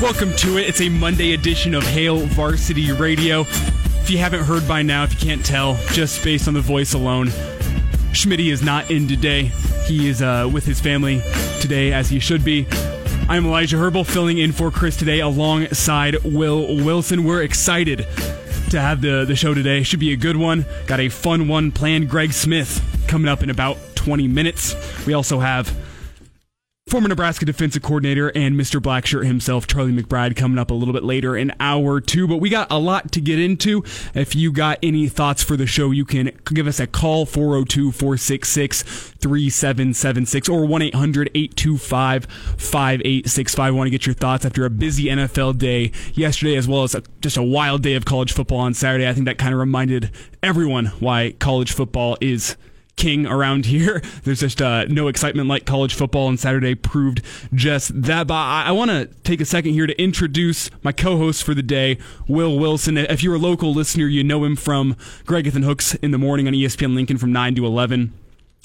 Welcome to it. It's a Monday edition of Hail Varsity Radio. If you haven't heard by now, if you can't tell, just based on the voice alone, Schmitty is not in today. He is uh, with his family today, as he should be. I'm Elijah Herbal, filling in for Chris today alongside Will Wilson. We're excited to have the, the show today. Should be a good one. Got a fun one planned. Greg Smith coming up in about 20 minutes. We also have former Nebraska defensive coordinator and Mr. Blackshirt himself, Charlie McBride, coming up a little bit later in hour two. But we got a lot to get into. If you got any thoughts for the show, you can give us a call 402 466 3776 or 1 800 825 5865. Want to get your thoughts after a busy NFL day yesterday, as well as a, just a wild day of college football on Saturday. I think that kind of reminded everyone why college football is king around here. There's just uh, no excitement like college football, and Saturday proved just that. But I, I want to take a second here to introduce my co-host for the day, Will Wilson. If you're a local listener, you know him from Greg and Hooks in the morning on ESPN Lincoln from 9 to 11.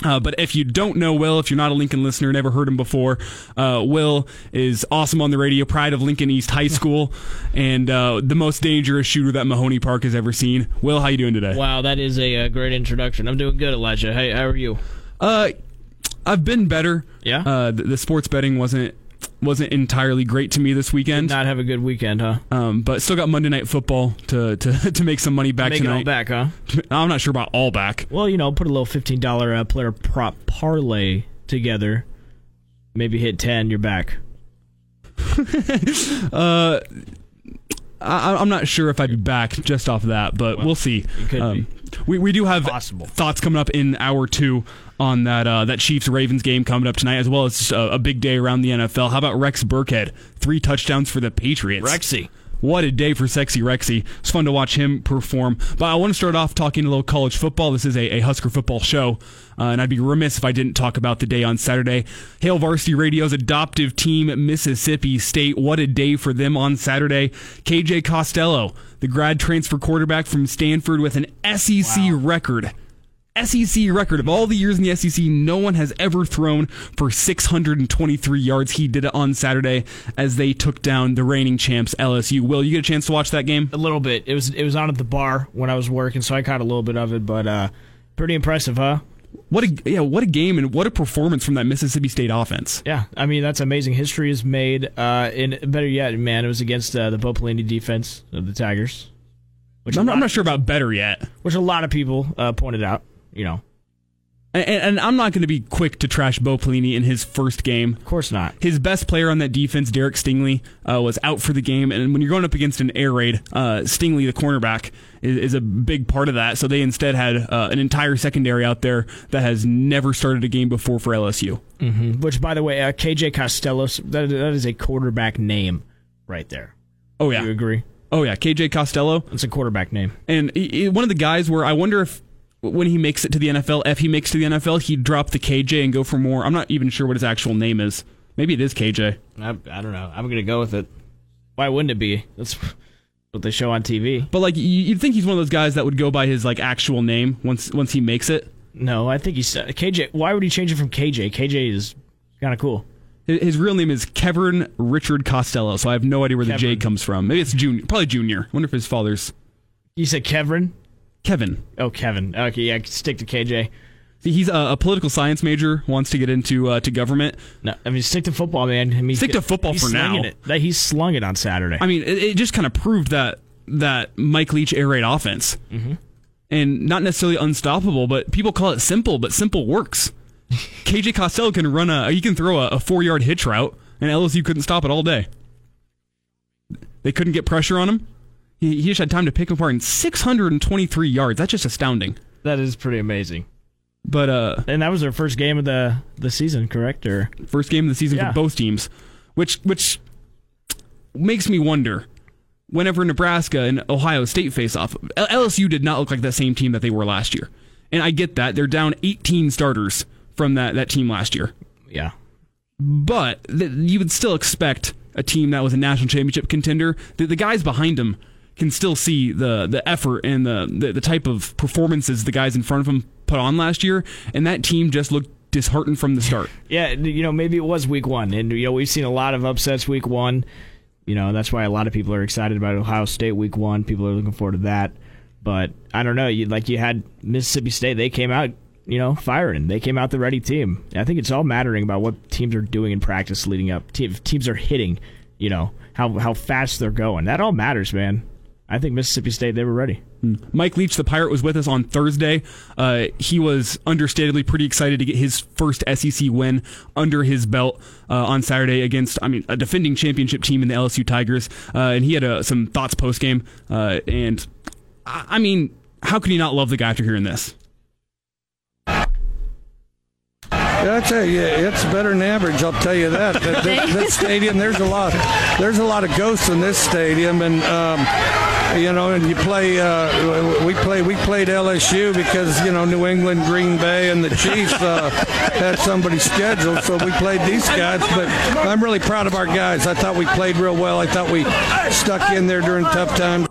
Uh, but if you don't know Will, if you're not a Lincoln listener, never heard him before, uh, Will is awesome on the radio, pride of Lincoln East High School, and uh, the most dangerous shooter that Mahoney Park has ever seen. Will, how you doing today? Wow, that is a, a great introduction. I'm doing good, Elijah. Hey, how are you? Uh, I've been better. Yeah? Uh, the, the sports betting wasn't wasn't entirely great to me this weekend. Not have a good weekend, huh? Um, but still got Monday Night Football to to, to make some money back Make it tonight. all back, huh? I'm not sure about all back. Well, you know, put a little fifteen dollar uh, player prop parlay together. Maybe hit ten, you're back. Uh, I, I'm not sure if I'd be back just off of that, but we'll see. you could um, We we do have Possible. thoughts coming up in hour two on that uh, that Chiefs Ravens game coming up tonight, as well as a, a big day around the NFL. How about Rex Burkhead? Three touchdowns for the Patriots. Rexy. What a day for sexy Rexy. It's fun to watch him perform. But I want to start off talking a little college football. This is a, a Husker football show, uh, and I'd be remiss if I didn't talk about the day on Saturday. Hail Varsity Radio's adoptive team, Mississippi State. What a day for them on Saturday. KJ Costello, the grad transfer quarterback from Stanford with an SEC record. SEC record of all the years in the SEC, no one has ever thrown for 623 yards. He did it on Saturday as they took down the reigning champs LSU. Will you get a chance to watch that game? A little bit. It was it was on at the bar when I was working, so I caught a little bit of it, but uh pretty impressive, huh? What a yeah, what a game and what a performance from that Mississippi State offense. Yeah, I mean that's amazing. History is made. Uh, in better yet, man, it was against uh, the Bo Pelini defense of the Tigers, which I'm not, I'm not sure about better yet. which a lot of people uh, pointed out. You know, And, and I'm not going to be quick to trash Bo Pelini in his first game. of course not. His best player on that defense, Derek Stingley, uh, was out for the game. And when you're going up against an air raid, uh, Stingley, the cornerback, is, is a big part of that. So they instead had uh, an entire secondary out there that has never started a game before for LSU. Which, by the way, uh, KJ Costello, that, that is a quarterback name right there. Oh yeah. Do You agree? oh yeah, KJ Costello, It's a quarterback name. and he, he- one of the guys where I wonder if when he makes it to the NFL, if he makes it to the NFL, he'd drop the KJ and go for more. I'm not even sure what his actual name is. Maybe it is KJ. I, I don't know. I'm going to go with it. Why wouldn't it be? That's what they show on TV. But like you- you'd think he's one of those guys that would go by his like actual name once once he makes it. No, I think he's uh, KJ. Why would he change it from KJ? KJ is kind of cool. His his real name is Kevin Richard Costello, so I have no idea where the J comes from. Maybe it's junior, probably junior. I wonder if his father's You said Kevin? Kevin. Oh, Kevin. Okay, yeah, stick to KJ. See, He's a, a political science major, wants to get into uh, to government. No, I mean stick to football, man. I mean, Stick to football for now. It. That he's slung it on Saturday. I mean, it, it just kind of proved that that Mike Leach air raid offense, mm-hmm. and not necessarily unstoppable, but people call it simple, but simple works. KJ Costello can run a he can throw a, a four yard hitch route, and LSU couldn't stop it all day. They couldn't get pressure on him. He, he just had time to pick him apart in 623 yards. That's just astounding. that is pretty amazing. But uh, And that was their first game of the the season, correct? Or first game of the season Yeah. for both teams, which which makes me wonder whenever Nebraska and Ohio State face off, LSU did not look like the same team that they were last year. And I get that. They're down 18 starters from that, that team last year. Yeah. But th- you would still expect a team that was a national championship contender. The, the guys behind them can still see the the effort and the, the, the type of performances the guys in front of them put on last year, and that team just looked disheartened from the start. yeah, you know, maybe it was week one, and you know we've seen a lot of upsets week one. You know, that's why a lot of people are excited about Ohio State week one. People are looking forward to that. But I don't know. You like you had Mississippi State. They came out, you know, firing. They came out the ready team. I think it's all mattering about what teams are doing in practice leading up. If teams are hitting, you know, how how fast they're going. That all matters, man. I think Mississippi State they were ready. Mike Leach, the Pirate, was with us on Thursday. Uh, he was understandably pretty excited to get his first SEC win under his belt uh, on Saturday against, I mean, a defending championship team in the LSU Tigers. Uh, and he had uh, some thoughts post game. Uh, and I, I mean, how can you not love the guy after hearing this? Yeah, I tell you, it's better than average. I'll tell you that. that, that, that stadium, there's a lot, there's a lot of ghosts in this stadium, and um, you know, and you play. Uh, we play. We played LSU because you know New England, Green Bay, and the Chiefs uh, had somebody scheduled, so we played these guys. But I'm really proud of our guys. I thought we played real well. I thought we stuck in there during tough times.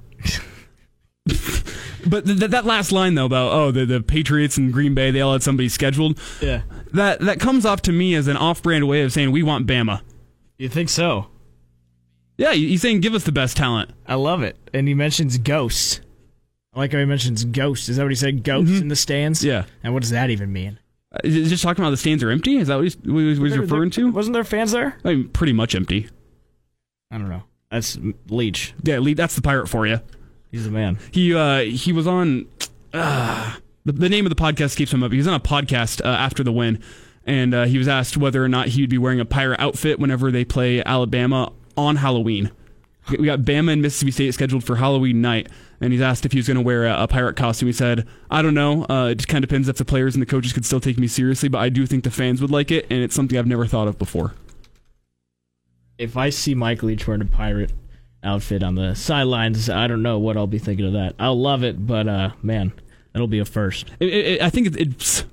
But th- that last line though about oh the, the Patriots and Green Bay they all had somebody scheduled Yeah. that that comes off to me as an off-brand way of saying we want Bama. You think so? Yeah, he's saying give us the best talent. I love it. And he mentions ghosts. I like how he mentions ghosts. Is that what he said? Ghosts in the stands? Yeah. And what does that even mean? Uh, just talking about the stands are empty? Is that what he's, what he's There- referring there- to? Wasn't there fans there? I mean, pretty much empty. I don't know. That's Leach. Yeah, Lee, that's the pirate for you. He's the man. He uh, he was on. Uh, the, the name of the podcast keeps him up. He was on a podcast uh, after the win, and uh, he was asked whether or not he would be wearing a pirate outfit whenever they play Alabama on Halloween. We got Bama and Mississippi State scheduled for Halloween night, and he's asked if he was going to wear a, a pirate costume. He said, "I don't know. Uh, it just kind of depends if the players and the coaches could still take me seriously, but I do think the fans would like it, and it's something I've never thought of before." If I see Mike Leach wearing a pirate outfit on the sidelines, I don't know what I'll be thinking of that. I'll love it, but uh, man, it'll be a first. It, it, I think it, it's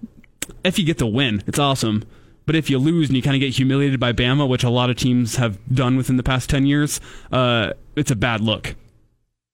if you get the win, it's awesome. But if you lose and you kind of get humiliated by Bama, which a lot of teams have done within the past ten years, uh, it's a bad look.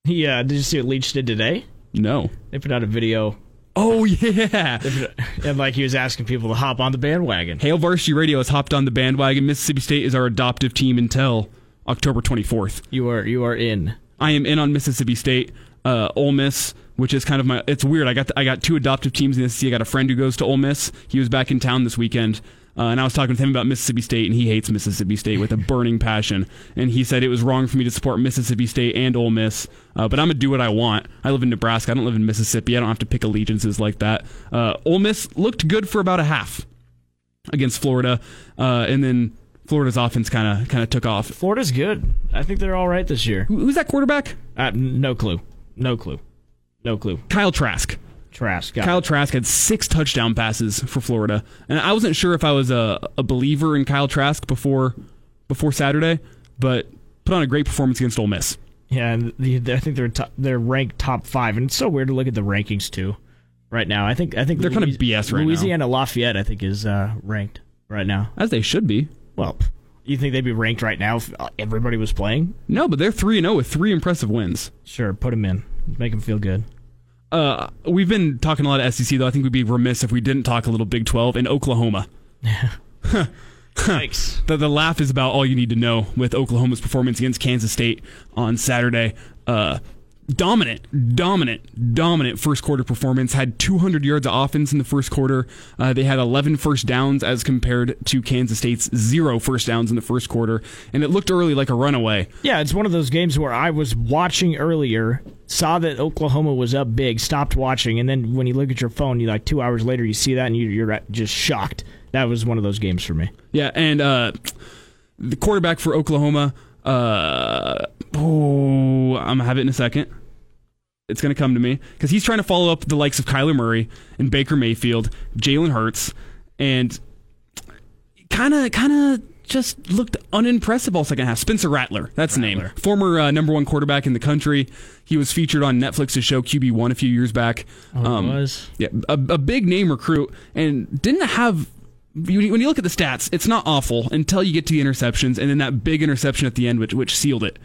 Yeah, did you see what Leach did today? No. They put out a video, Oh yeah. and like he was asking people to hop on the bandwagon. Hail Varsity Radio has hopped on the bandwagon. Mississippi State is our adoptive team until October 24th. You are you are in. I am in on Mississippi State, uh, Ole Miss, which is kind of my. It's weird. I got I got two adoptive teams in the SEC. I got a friend who goes to Ole Miss. He was back in town this weekend, uh, and I was talking with him about Mississippi State, and he hates Mississippi State with a burning passion. And he said it was wrong for me to support Mississippi State and Ole Miss, uh, but I'm gonna do what I want. I live in Nebraska. I don't live in Mississippi. I don't have to pick allegiances like that. Uh, Ole Miss looked good for about a half against Florida, uh, and then Florida's offense kind of kind of took off. Florida's good. I think they're all right this year. Who- Who's that quarterback? Uh, no clue. No clue. No clue. Kyle Trask. Trask. Kyle. Trask had six touchdown passes for Florida, and I wasn't sure if I was a, a believer in Kyle Trask before before Saturday, but put on a great performance against Ole Miss. Yeah, and the, I think they're top, they're ranked top five, and it's so weird to look at the rankings too. Right now, I think I think They're kinda BS right now. Louisiana Lafayette, I think, is uh, ranked right now. As they should be. Well, you think they'd be ranked right now if everybody was playing? No, but they're three and zero with three impressive wins. Sure, put them in, make them feel good. Uh, we've been talking a lot of SEC though. I think we'd be remiss if we didn't talk a little Big Twelve in Oklahoma. Thanks. The, the laugh is about all you need to know with Oklahoma's performance against Kansas State on Saturday. Uh, dominant, dominant, dominant first quarter performance. Had 200 yards of offense in the first quarter. Uh, they had 11 first downs as compared to Kansas State's zero first downs in the first quarter. And it looked early like a runaway. Yeah, it's one of those games where I was watching earlier, saw that Oklahoma was up big, stopped watching, and then when you look at your phone, you like two hours later, you see that and you, you're just shocked. That was one of those games for me. Yeah, and uh, the quarterback for Oklahoma. Uh, oh, I'm gonna have it in a second. It's gonna come to me because he's trying to follow up the likes of Kyler Murray and Baker Mayfield, Jalen Hurts, and kind of, kind of just looked unimpressive all second half. Spencer Rattler, that's the name. Rattler. Former uh, number one quarterback in the country. He was featured on Netflix's show QB One a few years back. Oh, Um, was. Yeah, a, a big name recruit, and didn't have. When you when you look at the stats, it's not awful until you get to the interceptions, and then that big interception at the end, which which sealed it.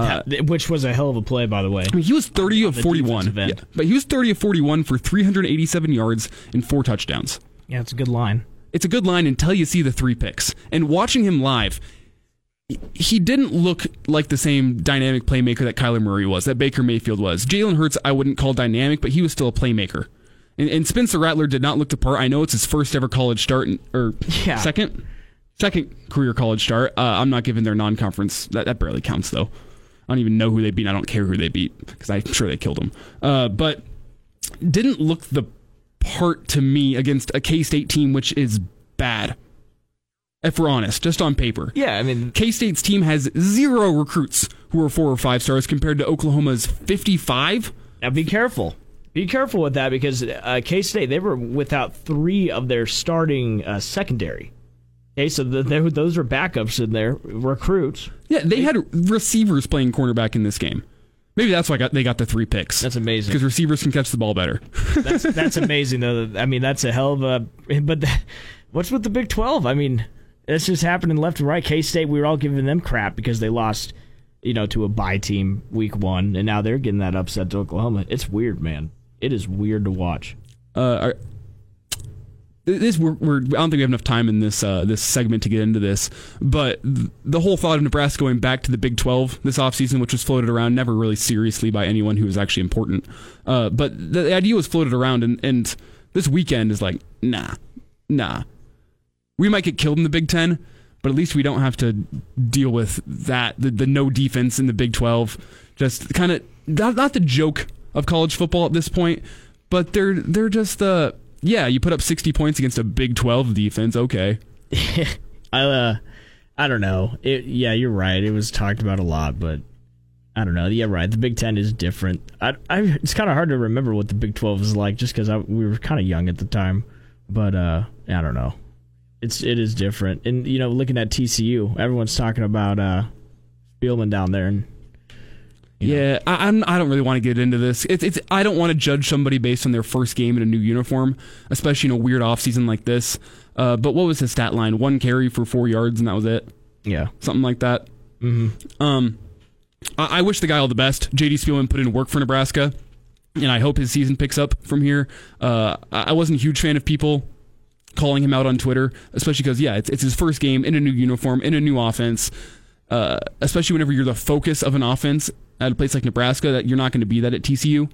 Uh, which was a hell of a play, by the way. I mean, he was 30 of 41. defensive. Yeah, but he was 30 of 41 for 387 yards and four touchdowns. Yeah, it's a good line. It's a good line until you see the three picks. And watching him live, he- he didn't look like the same dynamic playmaker that Kyler Murray was, that Baker Mayfield was. Jalen Hurts, I wouldn't call dynamic, but he was still a playmaker. And, and Spencer Rattler did not look the part. I know it's his first ever college start, in- or Yeah. second, second career college start. Uh, I'm not giving their non-conference. That, that barely counts, though. I don't even know who they beat. I don't care who they beat because I'm sure they killed them. Uh, but didn't look the part to me against a K State team which is bad. If we're honest, just on paper. Yeah, I mean, K State's team has zero recruits who are four or five stars compared to Oklahoma's 55. now be careful. Be careful with that because uh, K State they were without three of their starting uh, secondary. Okay, so the, they, those are backups in there, recruits. Yeah, they had receivers playing cornerback in this game. Maybe that's why got, they got the three picks. That's amazing. Because receivers can catch the ball better. That's that's amazing though. I mean, that's a hell of a. But the, what's with the Big Twelve? I mean, it's just happening left and right. K State, we were all giving them crap because they lost, you know, to a bye team week one, and now they're getting that upset to Oklahoma. It's weird, man. It is weird to watch. uh, are, this we're, we're I don't think we have enough time in this uh, this segment to get into this, but the whole thought of Nebraska going back to the Big 12 this offseason, which was floated around never really seriously by anyone who was actually important, uh, but the, the idea was floated around, and, and this weekend is like nah, nah, we might get killed in the Big Ten, but at least we don't have to deal with that the, the no defense in the Big 12, just kind of not, not the joke of college football at this point, but they're they're just uh yeah, you put up 60 points against a Big 12 defense, okay. I uh, I don't know. It, yeah, you're right. It was talked about a lot, but I don't know. Yeah, right. The Big Ten is different. I, I it's kind of hard to remember what the Big Twelve is like, just because we were kind of young at the time. But uh, I don't know. It's it is different, and you know, looking at TCU, everyone's talking about uh, Spielman down there, and Yeah, I, I'm. I don't really want to get into this. It's. It's. I don't want to judge somebody based on their first game in a new uniform, especially in a weird off season like this. Uh, but what was his stat line? One carry for four yards, and that was it. yeah, Something like that. Mm-hmm. Um, I, I wish the guy all the best. JD Spielman put in work for Nebraska, and I hope his season picks up from here. Uh, I I wasn't a huge fan of people calling him out on Twitter, especially because yeah, it's it's his first game in a new uniform, in a new offense. Uh, especially whenever you're the focus of an offense at a place like Nebraska, that you're not going to be that at TCU.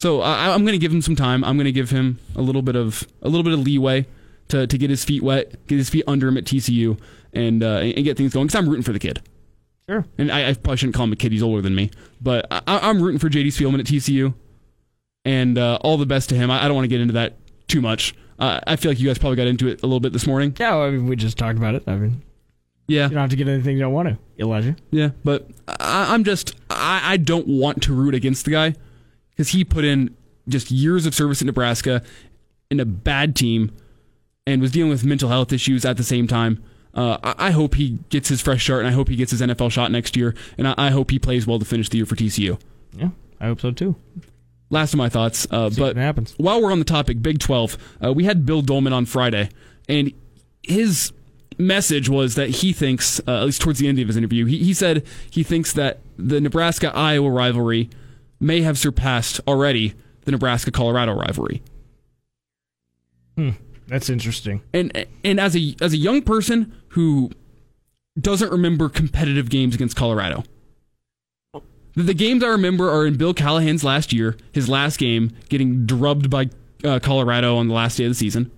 So I, I'm going to give him some time. I'm going to give him a little bit of a little bit of leeway to, to get his feet wet, get his feet under him at TCU, and uh, and get things going. Because I'm rooting for the kid. sure. And I, I probably shouldn't call him a kid. He's older than me. But I, I'm rooting for JD Spielman at TCU. And uh, all the best to him. I, I don't want to get into that too much. Uh, I feel like you guys probably got into it a little bit this morning. Yeah, I mean, we just talked about it. I mean, Yeah. you don't have to get anything you don't want to, Elijah. Yeah. But I, I'm just, I, I don't want to root against the guy because he put in just years of service at Nebraska in a bad team and was dealing with mental health issues at the same time. Uh, I, I hope he gets his fresh start and I hope he gets his NFL shot next year. And I, I hope he plays well to finish the year for TCU. Yeah, I hope so too. last of my thoughts. Uh, See but what happens. while we're on the topic, Big 12, uh, we had Bill Dolman on Friday, and his message was that he thinks, uh, at least towards the end of his interview, he, he said he thinks that the Nebraska Iowa rivalry may have surpassed already the Nebraska Colorado rivalry. That's interesting. And and as a as a young person who doesn't remember competitive games against Colorado. The, the games I remember are in Bill Callahan's last year, his last game, getting drubbed by uh, Colorado on the last day of the season.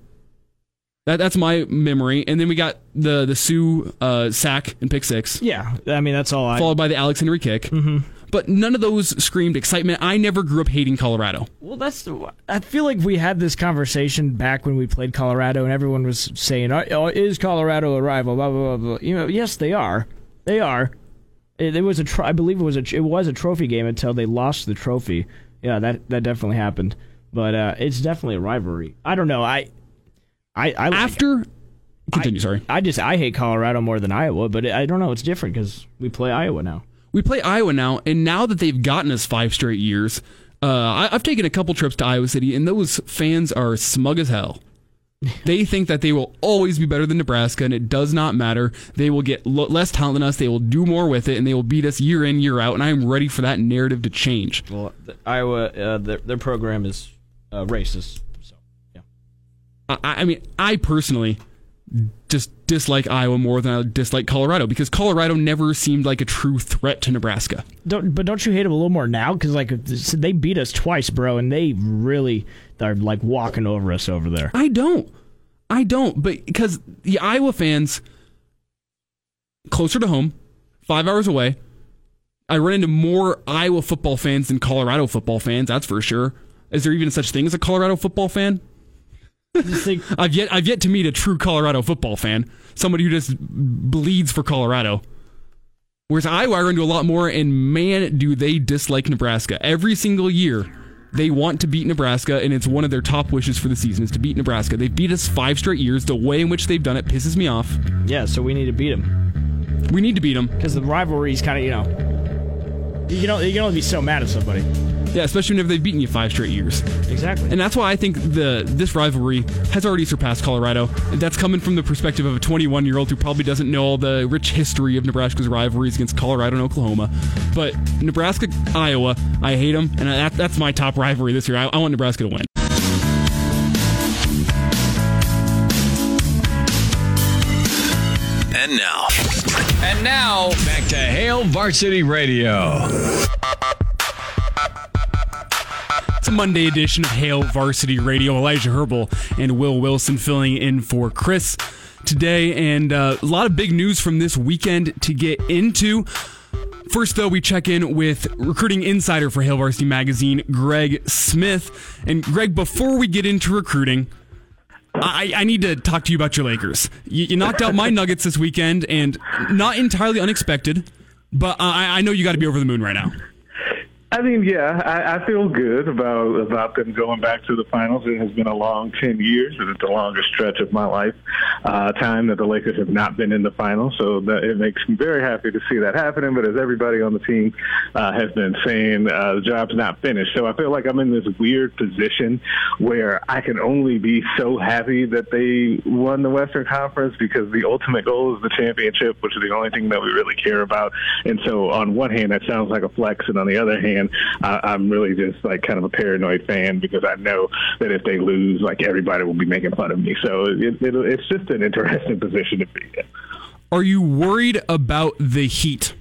That that's my memory. And then we got the the Suh uh, sack and pick six, Yeah, I mean that's all I. followed by the Alex Henery kick. Mm-hmm. But none of those screamed excitement. I never grew up hating Colorado. Well, that's. The, I feel like we had this conversation back when we played Colorado, and everyone was saying, "Oh, oh, is Colorado a rival?" Blah blah blah. blah. You know, yes, they are. They are. It, it was a. Tr- I believe it was a. It was a trophy game until they lost the trophy. Yeah, that that definitely happened. But uh, it's definitely a rivalry. I don't know. I. I. I like after Continue. I, sorry. I just I hate Colorado more than Iowa, but I don't know. It's different because we play Iowa now. We play Iowa now, and now that they've gotten us five straight years, uh, I, I've taken a couple trips to Iowa City, and those fans are smug as hell. they think that they will always be better than Nebraska, and it does not matter. They will get lo- less talent than us. They will do more with it, and they will beat us year in, year out. And I am ready for that narrative to change. Well, the, Iowa, uh, their, their program is uh, racist. I, I mean, I personally just dislike Iowa more than I dislike Colorado because Colorado never seemed like a true threat to Nebraska. Don't, but don't you hate them a little more now? Because like they beat us twice, bro, and they really are like walking over us over there. I don't. I don't. But because the Iowa fans closer to home, five hours away. I run into more Iowa football fans than Colorado football fans. That's for sure. Is there even such thing as a Colorado football fan? Think, I've yet I've yet to meet a true Colorado football fan, somebody who just bleeds for Colorado. Whereas Iowa, I run into a lot more, and man, do they dislike Nebraska every single year. They want to beat Nebraska, and it's one of their top wishes for the season is to beat Nebraska. They've beat us five straight years. The way in which they've done it pisses me off. yeah, so we need to beat them We need to beat them. because the rivalry is kind of you know you can only, you can only be so mad at somebody. Yeah, especially whenever they've beaten you five straight years. Exactly. And that's why I think the this rivalry has already surpassed Colorado. That's coming from the perspective of a 21 year old who probably doesn't know all the rich history of Nebraska's rivalries against Colorado and Oklahoma. But Nebraska, Iowa, I hate them, and that, that's my top rivalry this year. I, I want Nebraska to win. Varsity Radio. It's a Monday edition of Hail Varsity Radio. Elijah Herbal and Will Wilson filling in for Chris today, and uh, a lot of big news from this weekend to get into. First, though, we check in with recruiting insider for Hail Varsity Magazine, Greg Smith. And Greg, before we get into recruiting, I, I need to talk to you about your Lakers. You, you knocked out my Nuggets this weekend, and not entirely unexpected, but uh, I, I know you got to be over the moon right now. I mean, yeah, I, I feel good about about them going back to the finals. It has been a long ten years, and it's the longest stretch of my life uh, time that the Lakers have not been in the finals. So that, it makes me very happy to see that happening. But as everybody on the team uh, has been saying, uh, the job's not finished. So I feel like I'm in this weird position where I can only be so happy that they won the Western Conference because the ultimate goal is the championship, which is the only thing that we really care about. And so, on one hand, that sounds like a flex, and on the other hand, I, I'm really just like kind of a paranoid fan because I know that if they lose, like everybody will be making fun of me. So it, it, it's just an interesting position to be in. Are you worried about the Heat?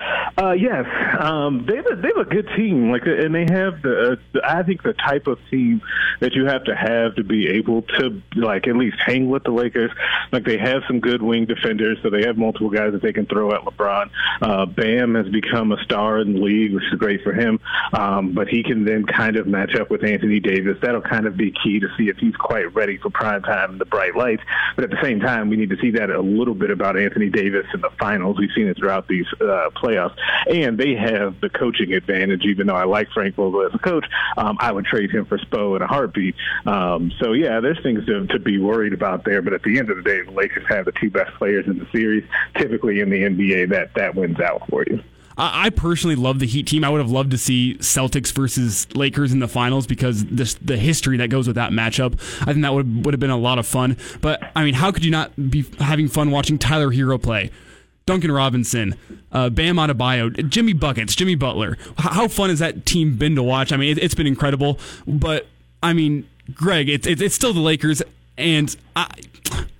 Uh, yes, um, they have a, they have a good team, like, and they have the, uh, the I think the type of team that you have to have to be able to like at least hang with the Lakers. Like they have some good wing defenders, so they have multiple guys that they can throw at LeBron. Uh, Bam has become a star in the league, which is great for him. Um, but he can then kind of match up with Anthony Davis. That'll kind of be key to see if he's quite ready for prime time and the bright lights. But at the same time, we need to see that a little bit about Anthony Davis in the finals. We've seen it throughout these uh, playoffs and they have the coaching advantage. Even though I like Frank Vogel as a coach, um, I would trade him for Spo in a heartbeat. Um, so yeah, there's things to, to be worried about there. But at the end of the day, the Lakers have the two best players in the series. Typically in the NBA, that that wins out for you. I I personally love the Heat team. I would have loved to see Celtics versus Lakers in the finals because this, the history that goes with that matchup. I think that would would have been a lot of fun. But I mean, how could you not be having fun watching Tyler Herro play? Duncan Robinson, uh, Bam Adebayo, Jimmy Buckets, Jimmy Butler. How fun has that team been to watch? I mean, it, it's been incredible. But I mean, Greg, it's it's it's still the Lakers, and I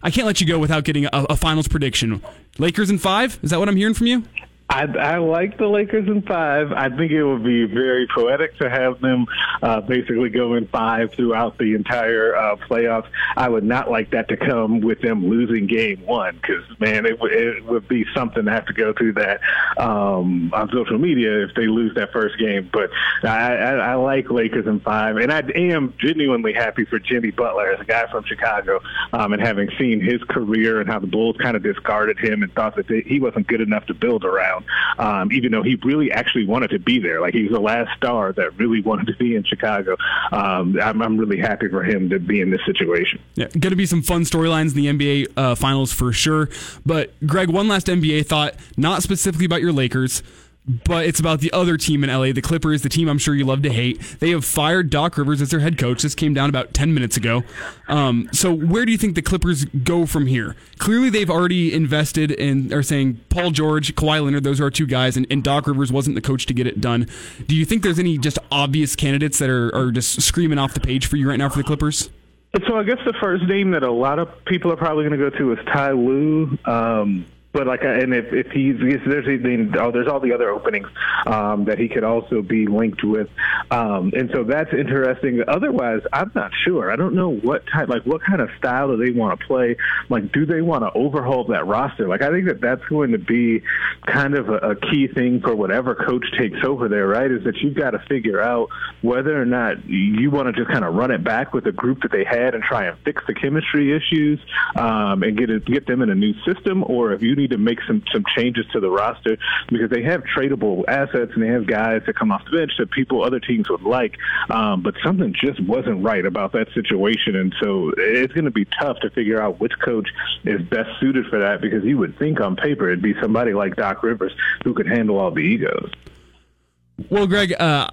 I can't let you go without getting a, a finals prediction. Lakers in five? Is that what I'm hearing from you? I, I like the Lakers in five. I think it would be very poetic to have them uh, basically go in five throughout the entire uh, playoffs. I would not like that to come with them losing game one because, man, it, w- it would be something to have to go through that um, on social media if they lose that first game. But I, I, I like Lakers in five, and I am genuinely happy for Jimmy Butler as a guy from Chicago um, and having seen his career and how the Bulls kind of discarded him and thought that they, he wasn't good enough to build around down, um, even though he really actually wanted to be there. Like he was the last star that really wanted to be in Chicago. Um, I'm, I'm really happy for him to be in this situation. Yeah, going to be some fun storylines in the NBA uh, finals for sure. But Greg, one last NBA thought, not specifically about your Lakers but it's about the other team in LA, the Clippers, the team I'm sure you love to hate. They have fired Doc Rivers as their head coach. This came down about 10 minutes ago. Um, so, where do you think the Clippers go from here? Clearly, they've already invested in, are saying Paul George, Kawhi Leonard, those are our two guys, and, and, Doc Rivers wasn't the coach to get it done. Do you think there's any just obvious candidates that are, are just screaming off the page for you right now for the Clippers? So, I guess the first name that a lot of people are probably going to go to is Ty Lue. Um, but like, uh, and if if he's there's oh, there's all the other openings um, that he could also be linked with, um, and so that's interesting. Otherwise, I'm not sure. I don't know what type, like, what kind of style do they want to play? Like, do they want to overhaul that roster? Like, I think that that's going to be kind of a, a key thing for whatever coach takes over there. Right? Is that you've got to figure out whether or not you want to just kind of run it back with the group that they had and try and fix the chemistry issues um, and get it, get them in a new system, or if you need to make some some changes to the roster because they have tradable assets and they have guys that come off the bench that people other teams would like. Um, but something just wasn't right about that situation, and so it's going to be tough to figure out which coach is best suited for that because you would think on paper it'd be somebody like Doc Rivers who could handle all the egos. Well, Greg, uh,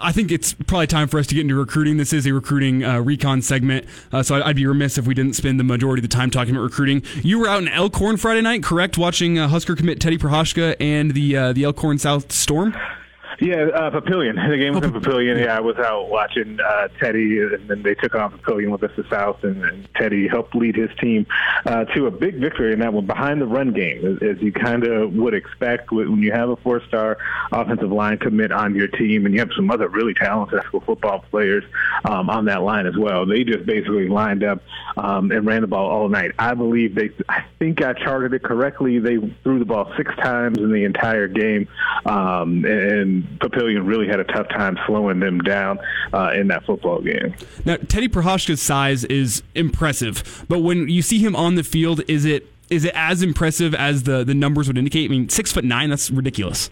I think it's probably time for us to get into recruiting. This is a recruiting uh, recon segment, uh, so I'd be remiss if we didn't spend the majority of the time talking about recruiting. You were out in Elkhorn Friday night, correct? Watching uh, Husker commit Teddy Prochazka and the uh, the Elkhorn South Storm. Yeah, uh, Papillion. The game was in Papillion. Yeah, I was out watching uh, Teddy, and then they took on Papillion La Vista South, and, and Teddy helped lead his team uh, to a big victory in that one behind the run game, as, as you kind of would expect when you have a four-star offensive line commit on your team, and you have some other really talented school football players um, on that line as well. They just basically lined up um, and ran the ball all night. I believe they. I think I charted it correctly. They threw the ball six times in the entire game, um, and Papillion really had a tough time slowing them down uh, in that football game. Now, Teddy Prochazka's size is impressive, but when you see him on the field, is it is it as impressive as the the numbers would indicate? I mean, six foot nine, that's ridiculous.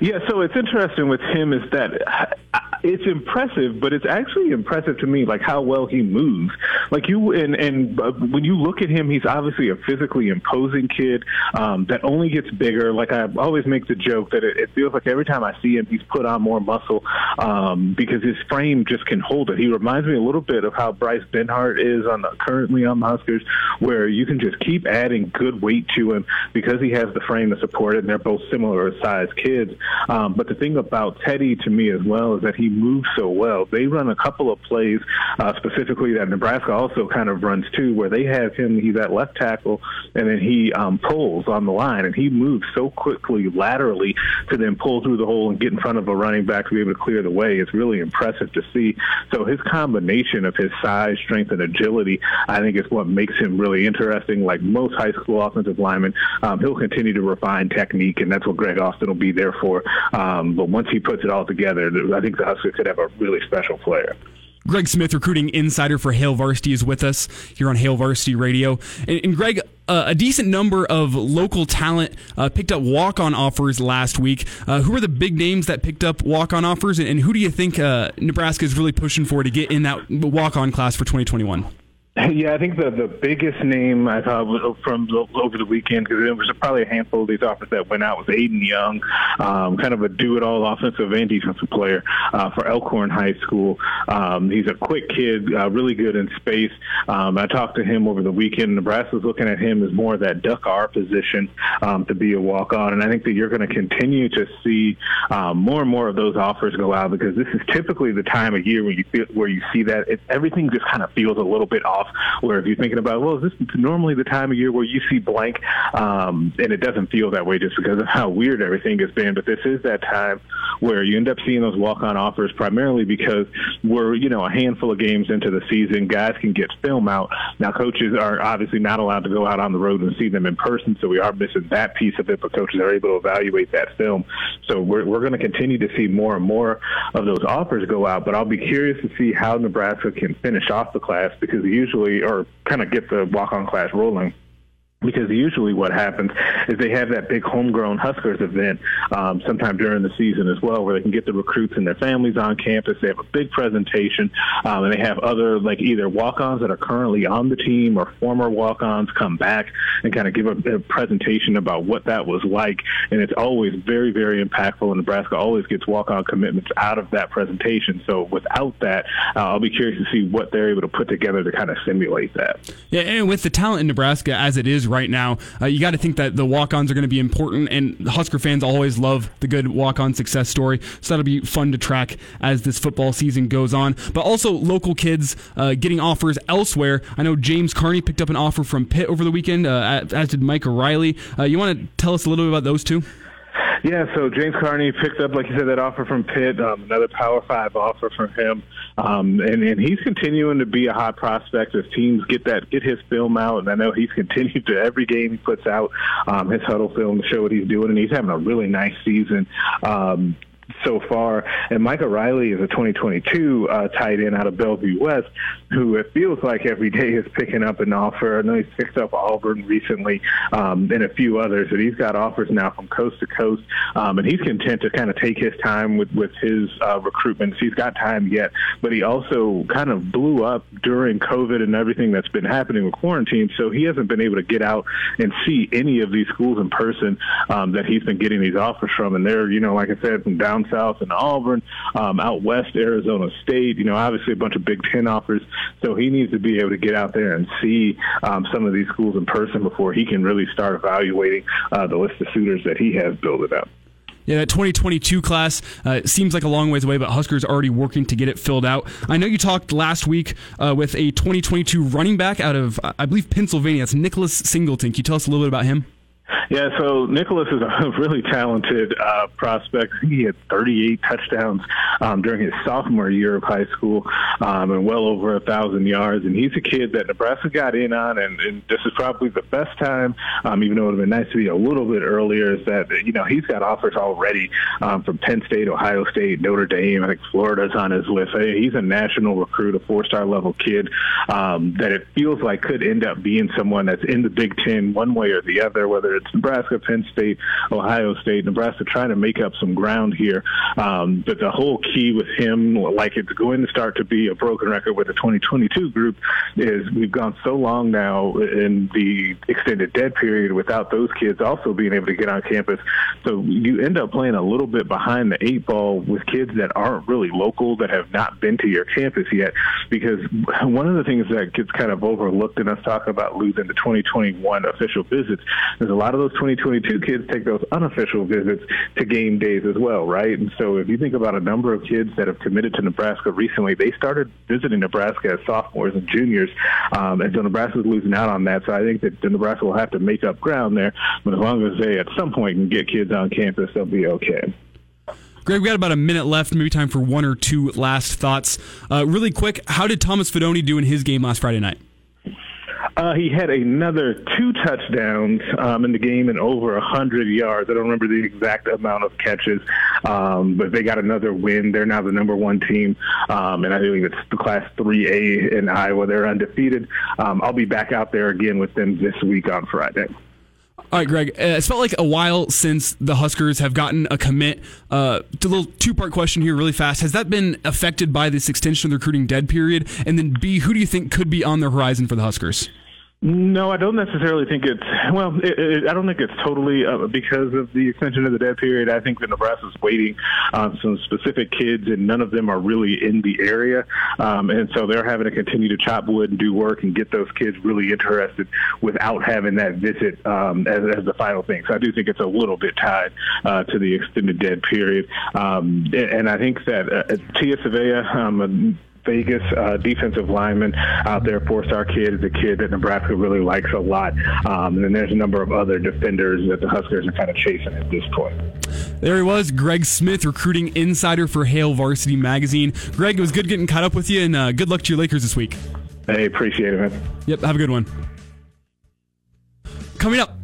Yeah, so it's interesting with him is that it's impressive, but it's actually impressive to me, like how well he moves. Like you, and and uh, when you look at him, he's obviously a physically imposing kid um, that only gets bigger. Like I always make the joke that it, it feels like every time I see him, he's put on more muscle um, because his frame just can hold it. He reminds me a little bit of how Bryce Benhart is on the, currently on the Huskers, where you can just keep adding good weight to him because he has the frame to support it, and they're both similar sized kids. Um, but the thing about Teddy to me as well is that he moves so well. They run a couple of plays uh, specifically that Nebraska also kind of runs too, where they have him. He's at left tackle, and then he um, pulls on the line, and he moves so quickly laterally to then pull through the hole and get in front of a running back to be able to clear the way. It's really impressive to see. So his combination of his size, strength, and agility, I think, is what makes him really interesting. Like most high school offensive linemen, um, he'll continue to refine technique, and that's what Greg Austin will be there for. Um, but once he puts it all together, I think the Huskers could have a really special player. Greg Smith, recruiting insider for Hail Varsity, is with us here on Hail Varsity Radio. And, and Greg, uh, a decent number of local talent uh, picked up walk on offers last week. Uh, who are the big names that picked up walk on offers, and, and, who do you think uh, Nebraska is really pushing for to get in that walk on class for 2021? Yeah, I think the the biggest name I thought from over the weekend because there was probably a handful of these offers that went out was Aiden Young, um, kind of a do-it-all offensive and defensive player uh, for Elkhorn High School. Um, he's a quick kid, uh, really good in space. Um, I talked to him over the weekend. Nebraska's looking at him as more of that duck R position um, to be a walk-on, and I think that you're going to continue to see um, more and more of those offers go out because this is typically the time of year when you feel, where you see that it, everything just kind of feels a little bit off where if you're thinking about, well, is this normally the time of year where you see blank? Um, and it doesn't feel that way just because of how weird everything has been. But this is that time where you end up seeing those walk-on offers primarily because we're, you know, a handful of games into the season. Guys can get film out. Now, coaches are obviously not allowed to go out on the road and see them in person, so we are missing that piece of it, but coaches are able to evaluate that film. So we're, we're going to continue to see more and more of those offers go out, but I'll be curious to see how Nebraska can finish off the class because usually or kind of get the walk-on class rolling because usually what happens is they have that big homegrown Huskers event um, sometime during the season as well, where they can get the recruits and their families on campus. They have a big presentation, um, and they have other like either walk-ons that are currently on the team or former walk-ons come back and kind of give a, a presentation about what that was like. And it's always very, very impactful. And Nebraska always gets walk-on commitments out of that presentation. So without that, uh, I'll be curious to see what they're able to put together to kind of simulate that. Yeah, and with the talent in Nebraska as it is right now, uh, you got to think that the walk-ons are going to be important, and Husker fans always love the good walk-on success story. So that'll be fun to track as this football season goes on. But also local kids uh, getting offers elsewhere. I know James Carnie picked up an offer from Pitt over the weekend, uh, as did Micah Riley. Uh, you want to tell us a little bit about those two? Yeah, so James Carnie picked up, like you said, that offer from Pitt, um, another Power Five offer from him, um, and and he's continuing to be a hot prospect as teams get that get his film out. And I know he's continued to every game he puts out um, his Hudl film to show what he's doing, and he's having a really nice season. Um, so far. And Micah Riley is a 2022 uh, tight end out of Bellevue West, who it feels like every day is picking up an offer. I know he's picked up Auburn recently um, and a few others, but he's got offers now from coast to coast, um, and he's content to kind of take his time with with his uh, recruitment. He's got time yet, but he also kind of blew up during COVID and everything that's been happening with quarantine, so he hasn't been able to get out and see any of these schools in person um, that he's been getting these offers from, and they're you know like I said from down south in Auburn, um, out west Arizona State. You know, obviously a bunch of Big Ten offers. So he needs to be able to get out there and see um, some of these schools in person before he can really start evaluating uh, the list of suitors that he has built it up. Yeah, that 2022 class uh, seems like a long ways away, but Huskers already working to get it filled out. I know you talked last week uh, with a 2022 running back out of, I believe, Pennsylvania. That's Nicholas Singleton. Can you tell us a little bit about him? Yeah, so Nicholas is a really talented uh, prospect. He had 38 touchdowns um, during his sophomore year of high school um, and well over a thousand yards. And he's a kid that Nebraska got in on, and, and this is probably the best time, um, even though it would have been nice to be a little bit earlier, is that, you know, he's got offers already um, from Penn State, Ohio State, Notre Dame. I think Florida's on his list. He's a national recruit, a four-star level kid um, that it feels like could end up being someone that's in the Big Ten one way or the other, whether it's Nebraska, Penn State, Ohio State, Nebraska trying to make up some ground here. Um, but the whole key with him, like it's going to start to be a broken record with the 2022 group, is we've gone so long now in the extended dead period without those kids also being able to get on campus. So you end up playing a little bit behind the eight ball with kids that aren't really local, that have not been to your campus yet. Because one of the things that gets kind of overlooked in us talking about losing the 2021 official visits is a lot of those 2022 kids take those unofficial visits to game days as well, right? And so if you think about a number of kids that have committed to Nebraska recently, they started visiting Nebraska as sophomores and juniors, um, and so Nebraska's losing out on that. So I think that the Nebraska will have to make up ground there, but as long as they at some point can get kids on campus, they'll be okay. Greg, we got about a minute left. Maybe time for one or two last thoughts. Uh, really quick, how did Thomas Fidone do in his game last Friday night? Uh, he had another two touchdowns um, in the game and over a hundred yards. I don't remember the exact amount of catches, um, but they got another win. They're now the number one team, um, and I think it's the Class 3A in Iowa. They're undefeated. Um, I'll be back out there again with them this week on Friday. All right, Greg. Uh, it's felt like a while since the Huskers have gotten a commit. Uh, a little two-part question here, really fast. Has that been affected by this extension of the recruiting dead period? And then, B, who do you think could be on the horizon for the Huskers? No, I don't necessarily think it's well. It, it, I don't think it's totally uh, because of the extension of the dead period. I think that Nebraska's waiting on some specific kids, and none of them are really in the area, um, and so they're having to continue to chop wood and do work and get those kids really interested without having that visit um, as, as the final thing. So I do think it's a little bit tied uh, to the extended dead period, um, and, and I think that uh, Tia Savea, um, Vegas uh, defensive lineman out there, four-star kid, is a kid that Nebraska really likes a lot. Um, and then there's a number of other defenders that the Huskers are kind of chasing at this point. There he was, Greg Smith, recruiting insider for Hail Varsity Magazine. Greg, it was good getting caught up with you, and uh, good luck to your Lakers this week. Hey, appreciate it, man. Yep, have a good one. Coming up,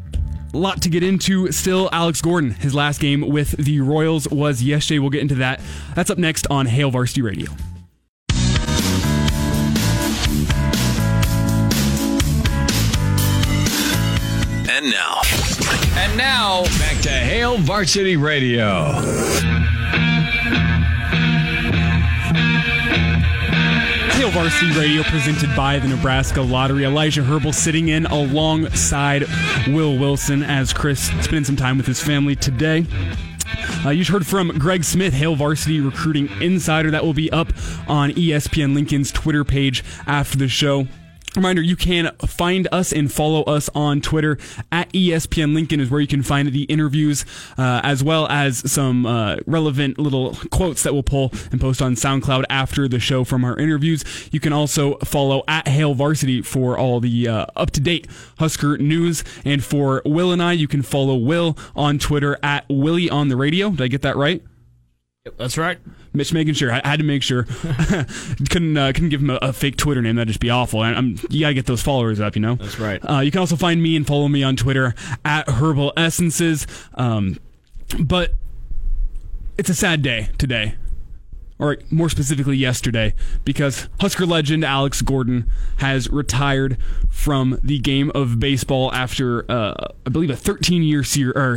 a lot to get into still. Alex Gordon, his last game with the Royals was yesterday. We'll get into that. That's up next on Hail Varsity Radio. Now, back to Hail Varsity Radio. Hail Varsity Radio presented by the Nebraska Lottery. Elijah Herbal sitting in alongside Will Wilson as Chris spending some time with his family today. Uh, you just heard from Greg Smith, Hail Varsity Recruiting Insider. That will be up on ESPN Lincoln's Twitter page after the show. Reminder, you can find us and follow us on Twitter at ESPN Lincoln is where you can find the interviews, uh, as well as some uh, relevant little quotes that we'll pull and post on SoundCloud after the show from our interviews. You can also follow at Hail Varsity for all the uh, up to date Husker news. And for Will and I, you can follow Will on Twitter at Willie on the radio. Did I get that right? That's right. Mitch making sure. I had to make sure. couldn't uh, couldn't give him a, a, fake Twitter name. That'd just be awful. And I'm, you gotta get those followers up. You know. That's right. Uh, you can also find me and follow me on Twitter at Herbal Essences. Um, but it's a sad day today or more specifically yesterday, because Husker legend Alex Gordon has retired from the game of baseball after, uh, I believe, a 13 year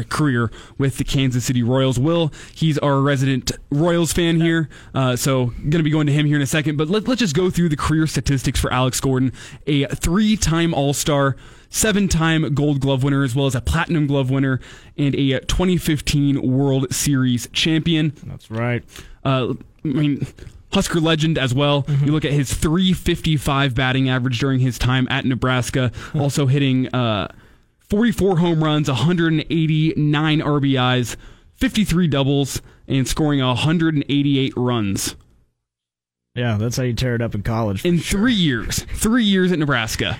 career with the Kansas City Royals. Will, he's our resident Royals fan here, uh, so going to be going to him here in a second. But let, let's just go through the career statistics for Alex Gordon, a three time All Star seven time Gold Glove winner, as well as a Platinum Glove winner and a 2015 World Series champion. That's right. Uh, I mean, Husker legend as well. Mm-hmm. You look at his 355 batting average during his time at Nebraska, also hitting uh, 44 home runs, 189 RBIs, 53 doubles, and scoring 188 runs. Yeah, that's how you tear it up in college. In sure. three years. Three years at Nebraska.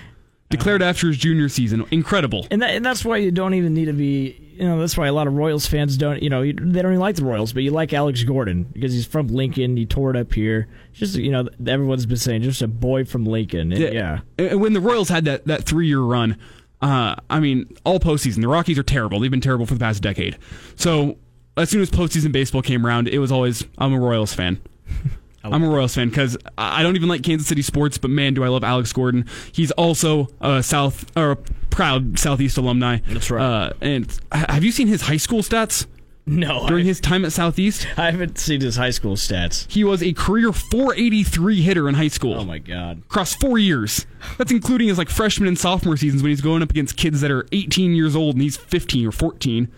Declared after his junior season. Incredible. And, that, and that's why you don't even need to be you know that's why a lot of Royals fans don't you know they don't even like the Royals, but you like Alex Gordon because he's from Lincoln. He tore it up here. Just you know everyone's been saying just a boy from Lincoln. And, yeah. yeah. When the Royals had that that three year run, uh, I mean all postseason the Rockies are terrible. They've been terrible for the past decade. So as soon as postseason baseball came around, it was always I'm a Royals fan. I'm a Royals fan because I don't even like Kansas City sports, but man, do I love Alex Gordon. He's also a South or a proud Southeast alumni. That's right. Uh, and have you seen his high school stats? No. During I, his time at Southeast? I haven't seen his high school stats. He was a career 483 hitter in high school. Oh my god. Across 4 years. That's including his like freshman and sophomore seasons when he's going up against kids that are 18 years old and he's 15 or 14.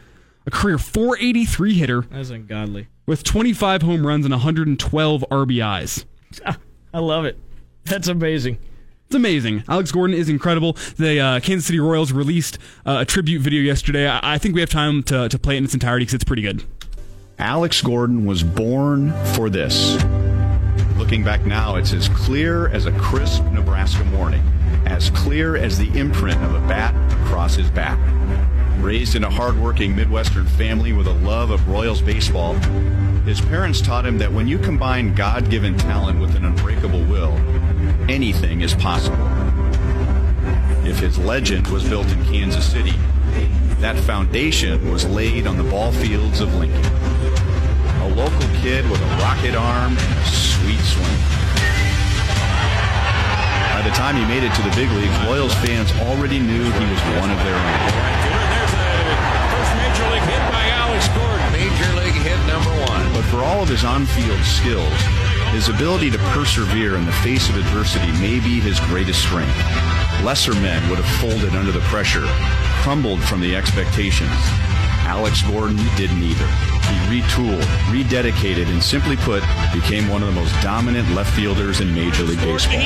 A career 483 hitter. That's ungodly with 25 home runs and 112 RBIs. I love it. That's amazing. It's amazing. Alex Gordon is incredible. The uh, Kansas City Royals released uh, a tribute video yesterday. I-, I, think we have time to, to play it in its entirety because it's pretty good. Alex Gordon was born for this. Looking back now, it's as clear as a crisp Nebraska morning, as clear as the imprint of a bat across his back. Raised in a hardworking Midwestern family with a love of Royals baseball, his parents taught him that when you combine God given talent with an unbreakable will, anything is possible. If his legend was built in Kansas City, that foundation was laid on the ball fields of Lincoln. A local kid with a rocket arm and a sweet swing. By the time he made it to the big leagues, Royals fans already knew he was one of their own. For all of his on field skills, his ability to persevere in the face of adversity may be his greatest strength. Lesser men would have folded under the pressure, crumbled from the expectations. Alex Gordon didn't either. He retooled, rededicated, and simply put, became one of the most dominant left fielders in Major League Baseball.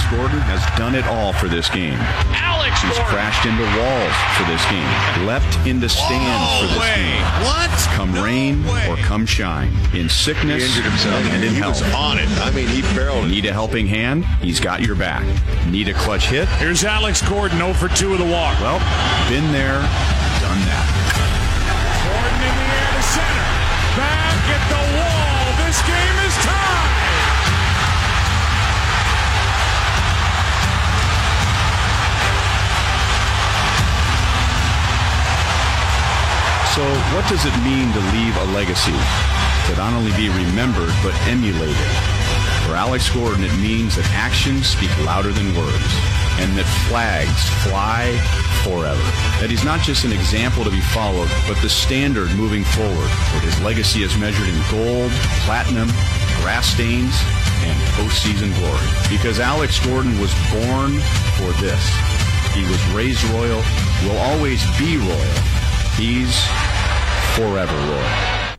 Alex Gordon has done it all for this game. Alex He's Gordon. crashed into walls for this game, leapt into stands for this way. game. What? Come no rain way. or come shine, in sickness he injured himself. and in he health. was on it. I mean, he barreled. Need a helping hand? He's got your back. Need a clutch hit? Here's Alex Gordon, 0 for 2 of the walk. Well, been there, done that. Gordon in the air to center. Back at the So, what does it mean to leave a legacy? To not only be remembered, but emulated? For Alex Gordon, it means that actions speak louder than words and that flags fly forever. That he's not just an example to be followed, but the standard moving forward, where his legacy is measured in gold, platinum, grass stains, and postseason glory. Because Alex Gordon was born for this. He was raised royal, will always be royal. He's forever royal.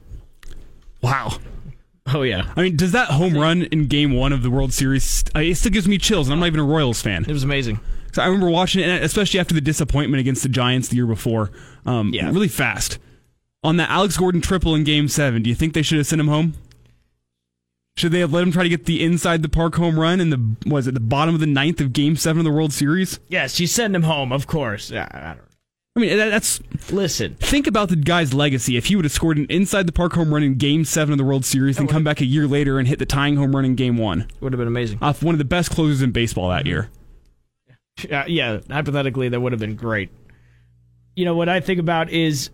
Wow. Oh yeah, I mean, does that home run in Game One of the World Series? uh, It still gives me chills, and I'm not even a Royals fan. it was amazing. So I remember watching it, especially after the disappointment against the Giants the year before. Um, Yeah. really fast on that Alex Gordon triple in Game Seven. Do you think they should have sent him home? Should they have let him try to get the inside the park home run in the was it the bottom of the ninth of Game Seven of the World Series? Yes, you send him home, of course. Yeah, I don't I mean, that's Listen, think about the guy's legacy. If he would have scored an inside the park home run in Game Seven of the World Series, and come back a year later and hit the tying home run in Game One, would have been amazing. off one of the best closers in baseball that year. Uh, yeah, hypothetically, that would have been great. You know what I think about is,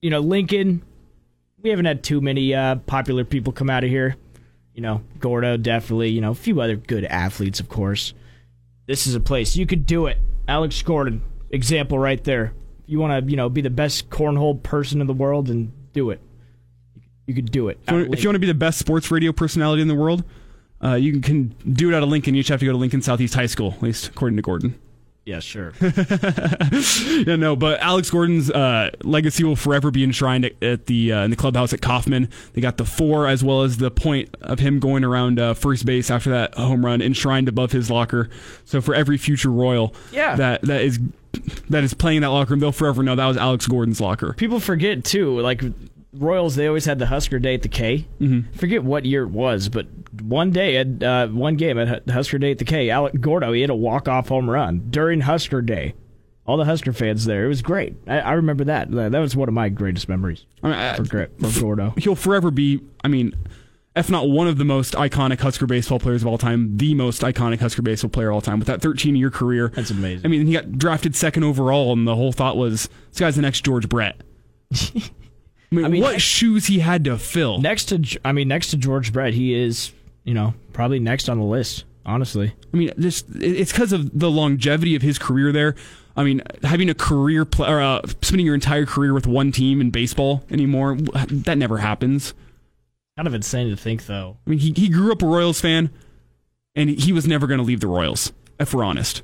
you know, Lincoln. We haven't had too many uh, popular people come out of here. You know, Gordo definitely. You know, a few other good athletes, of course. This is a place you could do it. Alex Gordon, example right there. You want to, you know, be the best cornhole person in the world, and do it. You could do it. If you, wanna, if you want to be the best sports radio personality in the world, uh, you can, can do it out of Lincoln. You just have to go to Lincoln Southeast High School, at least according to Gordon. yeah, sure. Yeah, no, but Alex Gordon's uh, legacy will forever be enshrined at, at the uh, in the clubhouse at Kauffman. They got the four as well as the point of him going around uh, first base after that home run enshrined above his locker. So for every future Royal, Yeah. that that is that is playing in that locker room, they'll forever know that was Alex Gordon's locker. People forget too, like Royals, they always had the Husker Day at the K. Mm-hmm. Forget what year it was, but one day at uh, one game at Husker Day at the K, Alec Gordo he hit a walk off home run during Husker Day. All the Husker fans there, it was great. I, I remember that. That was one of my greatest memories I mean, I- for, for Gordo. he'll forever be, I mean, if not one of the most iconic Husker baseball players of all time, the most iconic Husker baseball player of all time with that 13 year career. That's amazing. I mean, he got drafted second overall, and the whole thought was this guy's the next George Brett. I mean, I mean, what shoes he had to fill. Next to, I mean, next to George Brett, he is, you know, probably next on the list. Honestly, I mean, just it's because of the longevity of his career there. I mean, having a career, pl- or uh, spending your entire career with one team in baseball anymore, that never happens. Kind of insane to think though. I mean, he, he grew up a Royals fan, and he was never going to leave the Royals, if we're honest.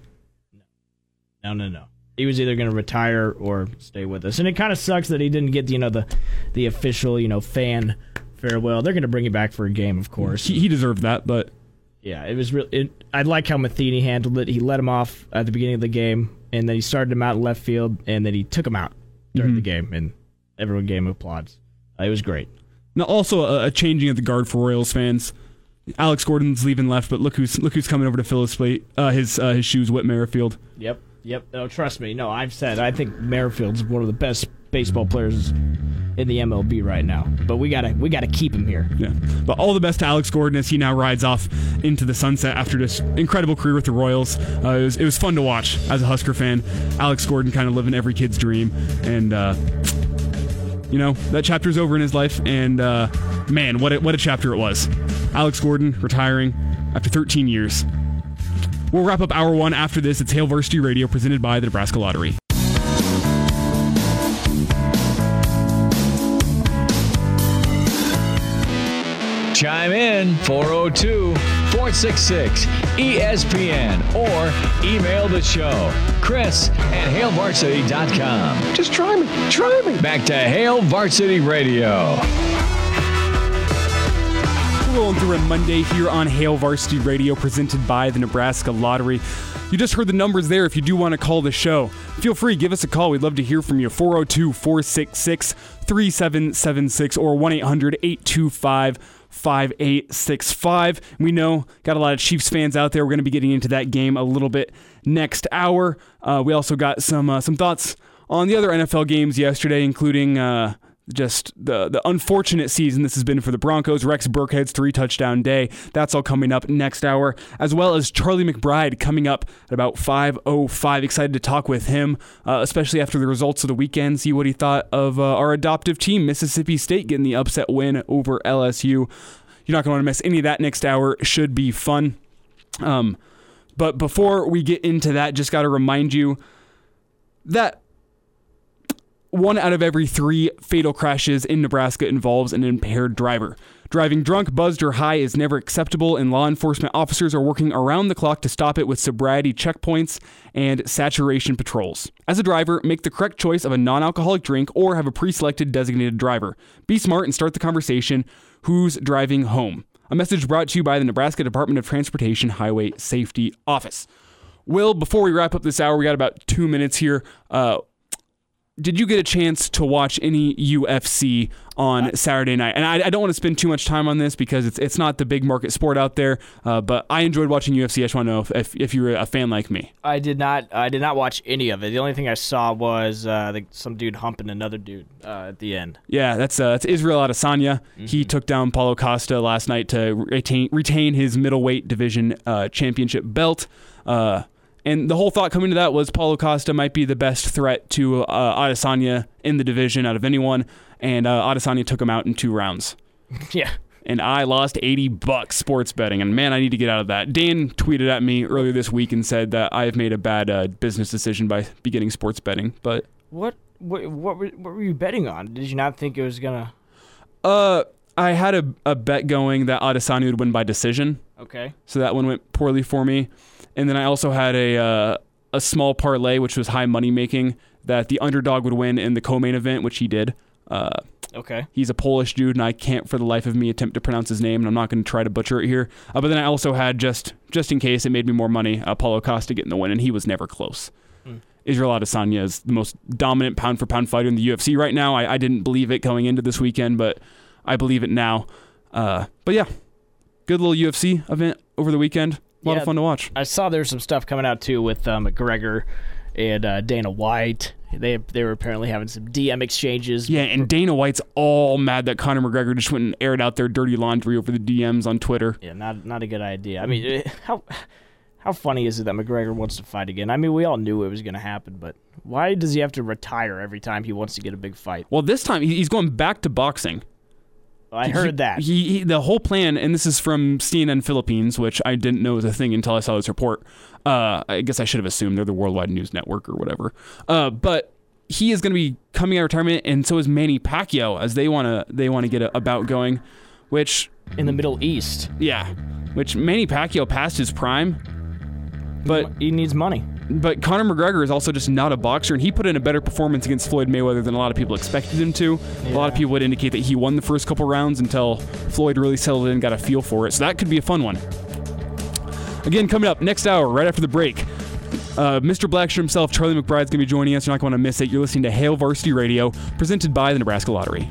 No, no, no. He was either going to retire or stay with us, and it kind of sucks that he didn't get you know the the official you know fan farewell. They're going to bring him back for a game, of course. He, he deserved that, but yeah, it was real. It, I like how Matheny handled it. He let him off at the beginning of the game, and then he started him out in left field, and then he took him out during the game, and everyone gave him applause. Uh, it was great. Now also a, a changing of the guard for Royals fans. Alex Gordon's leaving left, but look who's look who's coming over to fill his plate, uh, his uh, his shoes, Whit Merrifield. Yep, yep. No, trust me. No, I've said I think Merrifield's one of the best baseball players in the MLB right now. But we gotta we gotta keep him here. Yeah. But all the best to Alex Gordon as he now rides off into the sunset after this incredible career with the Royals. Uh, it, was, it was fun to watch as a Husker fan. Alex Gordon kind of living every kid's dream. And, uh, you know, that chapter's over in his life. And, uh, man, what a, what a chapter it was. Alex Gordon retiring after 13 years. We'll wrap up hour one after this. It's Hail Varsity Radio presented by the Nebraska Lottery. Chime in 402 466 ESPN or email the show. Chris at HailVarsity.com. Just try me. Try me. Back to Hail Varsity Radio. We're rolling through a Monday here on Hail Varsity Radio, presented by the Nebraska Lottery. You just heard the numbers there. If you do want to call the show, feel free, give us a call. We'd love to hear from you. 402 466 3776 or 1 800 825 5865. We know, got a lot of Chiefs fans out there. We're going to be getting into that game a little bit next hour. Uh, we also got some uh, some thoughts on the other NFL games yesterday, including uh, just the the unfortunate season this has been for the Broncos. Rex Burkhead's three touchdown day. That's all coming up next hour, as well as Charlie McBride coming up at about 5:05. Excited to talk with him, uh, especially after the results of the weekend. See what he thought of uh, our adoptive team, Mississippi State, getting the upset win over LSU. You're not going to want to miss any of that next hour. Should be fun. Um, but before we get into that, just got to remind you that one out of every three fatal crashes in Nebraska involves an impaired driver. Driving drunk, buzzed, or high is never acceptable, and law enforcement officers are working around the clock to stop it with sobriety checkpoints and saturation patrols. As a driver, make the correct choice of a non alcoholic drink or have a pre selected designated driver. Be smart and start the conversation who's driving home? A message brought to you by the Nebraska Department of Transportation Highway Safety Office. Will, before we wrap up this hour, we got about two minutes here. Uh, did you get a chance to watch any UFC on Saturday night? And I, I don't want to spend too much time on this because it's it's not the big market sport out there. Uh, but I enjoyed watching UFC. I just want to know if, if, if you're a fan like me. I did not. I did not watch any of it. The only thing I saw was uh, the, some dude humping another dude uh, at the end. Yeah, that's uh, that's Israel Adesanya. Mm-hmm. He took down Paulo Costa last night to retain retain his middleweight division uh, championship belt. Uh, and the whole thought coming to that was Paulo Costa might be the best threat to uh, Adesanya in the division out of anyone, and uh, Adesanya took him out in two rounds. yeah. And I lost 80 bucks sports betting, and man, I need to get out of that. Dan tweeted at me earlier this week and said that I have made a bad uh, business decision by beginning sports betting. But What what what were, what were you betting on? Did you not think it was gonna? uh, I had a, a bet going that Adesanya would win by decision. Okay. so that one went poorly for me. And then I also had a uh, a small parlay, which was high money making, that the underdog would win in the co-main event, which he did. Uh, Okay. he's a Polish dude, and I can't for the life of me attempt to pronounce his name, and I'm not going to try to butcher it here. Uh, but then I also had just just in case it made me more money, uh, Paulo Costa getting the win, and he was never close. Israel Adesanya is the most dominant pound for pound fighter in the UFC right now. I, I didn't believe it going into this weekend, but I believe it now. Uh, but yeah, good little UFC event over the weekend. A lot Yeah. of fun to watch. I saw there's some stuff coming out too with uh, McGregor and uh, Dana White. They they were apparently having some DM exchanges. Yeah, and Dana White's all mad that Conor McGregor just went and aired out their dirty laundry over the DMs on Twitter. Yeah, not not a good idea. I mean, eh, how how funny is it that McGregor wants to fight again? I mean, we all knew it was going to happen, but why does he have to retire every time he wants to get a big fight? Well, this time he's going back to boxing. I heard that. He, he the whole plan, and this is from CNN Philippines, which I didn't know was a thing until I saw this report. Uh, I guess I should have assumed they're the worldwide news network or whatever. Uh, but he is going to be coming out of retirement, and so is Manny Pacquiao, as they want to they want to get a, a bout going. Which in the Middle East, yeah, which Manny Pacquiao passed his prime, but he needs money. But Conor McGregor is also just not a boxer, and he put in a better performance against Floyd Mayweather than a lot of people expected him to. A lot of people would indicate that he won the first couple rounds until Floyd really settled in and got a feel for it. So that could be a fun one. Again, coming up next hour, right after the break, uh, Mr. Blackshirt himself, Charlie McBride's going to be joining us. You're not going to miss it. You're listening to Hail Varsity Radio, presented by the Nebraska Lottery.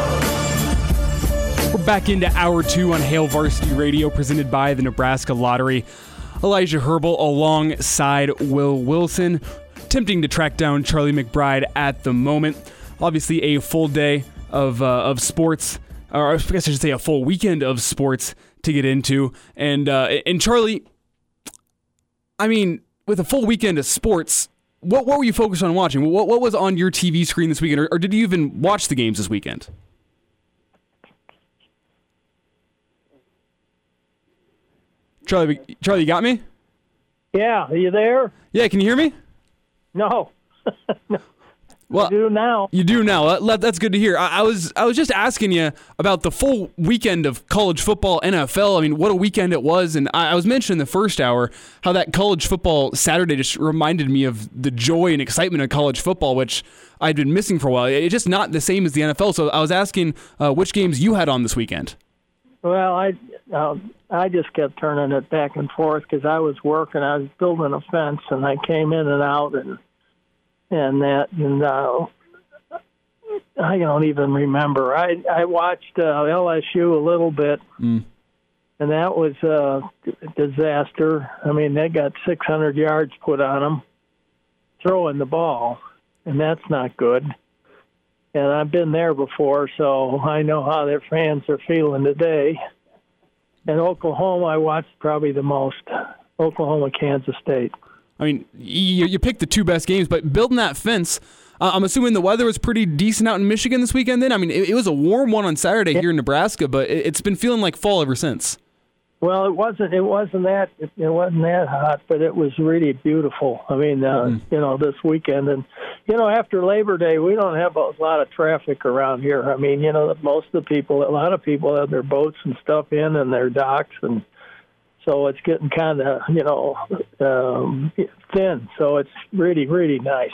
We're back into hour two on Hail Varsity Radio, presented by the Nebraska Lottery. Elijah Herbal alongside Will Wilson, attempting to track down Charlie McBride at the moment. Obviously, a full day of uh, of sports, or I guess I should say a full weekend of sports to get into. And uh, and Charlie, I mean, with a full weekend of sports, what what were you focused on watching? What what was on your TV screen this weekend, or, or did you even watch the games this weekend? Charlie, Charlie, you got me? Yeah, are you there? Yeah, can you hear me? No. no. Well, do now. You do now. That- that- that's good to hear. I, was I was just asking you about the full weekend of college football, NFL. I mean, what a weekend it was, and I, I was mentioning in the first hour how that college football Saturday just reminded me of the joy and excitement of college football, which I'd been missing for a while. It's just not the same as the NFL. So I was asking uh, which games you had on this weekend. Well, I um, I just kept turning it back and forth because I was working. I was building a fence, and I came in and out, and and that, and uh, I don't even remember. I I watched uh, LSU a little bit, Mm. and that was a disaster. I mean, they got 600 yards put on them throwing the ball, and that's not good. And I've been there before, so I know how their fans are feeling today. And Oklahoma, I watched probably the most. Oklahoma, Kansas State. I mean, you, you picked the two best games, but building that fence, uh, I'm assuming the weather was pretty decent out in Michigan this weekend. Then, I mean, it, it was a warm one on Saturday here in Nebraska, but it, it's been feeling like fall ever since. Well, it wasn't. It wasn't that. It, it wasn't that hot, but it was really beautiful. I mean, uh, mm-hmm. you know, this weekend, and you know, after Labor Day, we don't have a lot of traffic around here. I mean, you know, most of the people, a lot of people have their boats and stuff in, and their docks, and so it's getting kind of, you know, um, thin. So it's really, really nice.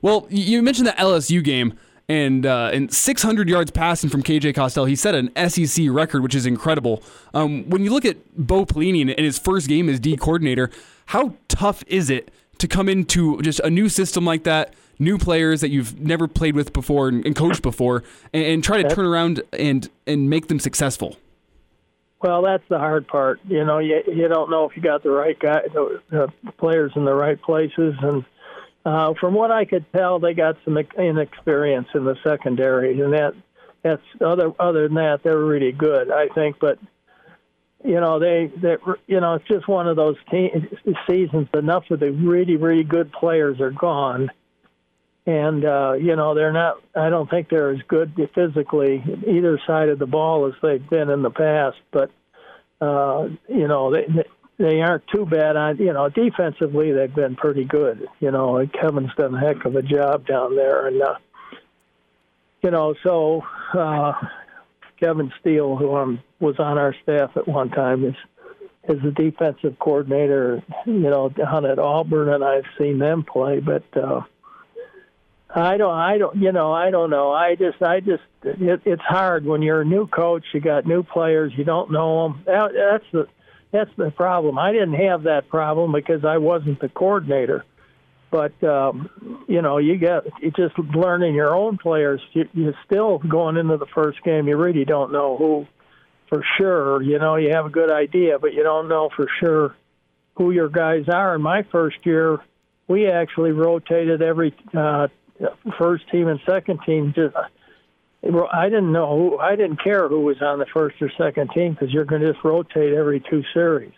Well, you mentioned the LSU game and uh, and 600 yards passing from KJ Costello. He set an SEC record, which is incredible. Um, when you look at Bo Pelini in his first game as D coordinator, how tough is it to come into just a new system like that, new players that you've never played with before and, and coached before, and, and, try to turn around and and make them successful? Well, that's the hard part. You know, you you don't know if you got the right guy, the, the players in the right places, and uh, from what I could tell, they got some inexperience in the secondary, and that that's other other than that, they're really good, I think. But you know, they they you know, it's just one of those te- seasons. Enough of the really really good players are gone, and uh, you know they're not. I don't think they're as good physically either side of the ball as they've been in the past. But uh, you know, they, they aren't too bad on you know defensively they've been pretty good you know kevin's done a heck of a job down there and uh you know so uh kevin steele who um was on our staff at one time is is the defensive coordinator you know down at auburn and i've seen them play but uh I don't, I don't, you know, I don't know. I just, I just, it, it's hard when you're a new coach. You got new players. You don't know them. That, that's the, that's the problem. I didn't have that problem because I wasn't the coordinator. But um, you know, you get you just learning your own players. You, you're still going into the first game. You really don't know who for sure. You know, you have a good idea, but you don't know for sure who your guys are. In my first year, we actually rotated every uh, first team and second team just I didn't know I didn't care who was on the first or second team because you're going to just rotate every two series.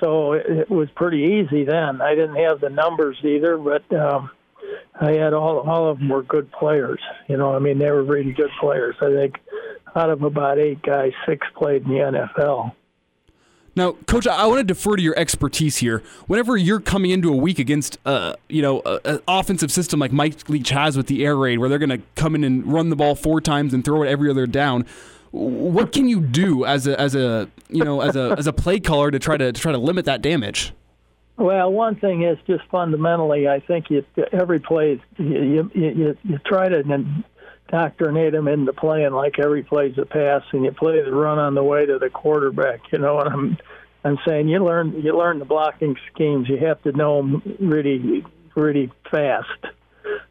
So it, it was pretty easy then. I didn't have the numbers either, but um, I had all all of them were good players. You know, I mean they were really good players. I think out of about eight guys, six played in the NFL. Now, Coach, I want to defer to your expertise here. Whenever you're coming into a week against, uh, you know, an offensive system like Mike Leach has with the air raid, where they're going to come in and run the ball four times and throw it every other down, what can you do as a as a you know as a as a play caller to try to, to try to limit that damage? Well, one thing is just fundamentally, I think you, every play you, you you you try to indoctrinate them into playing like every play's a pass, and you play the run on the way to the quarterback. You know what I'm I'm saying? You learn you learn the blocking schemes. You have to know them really really fast.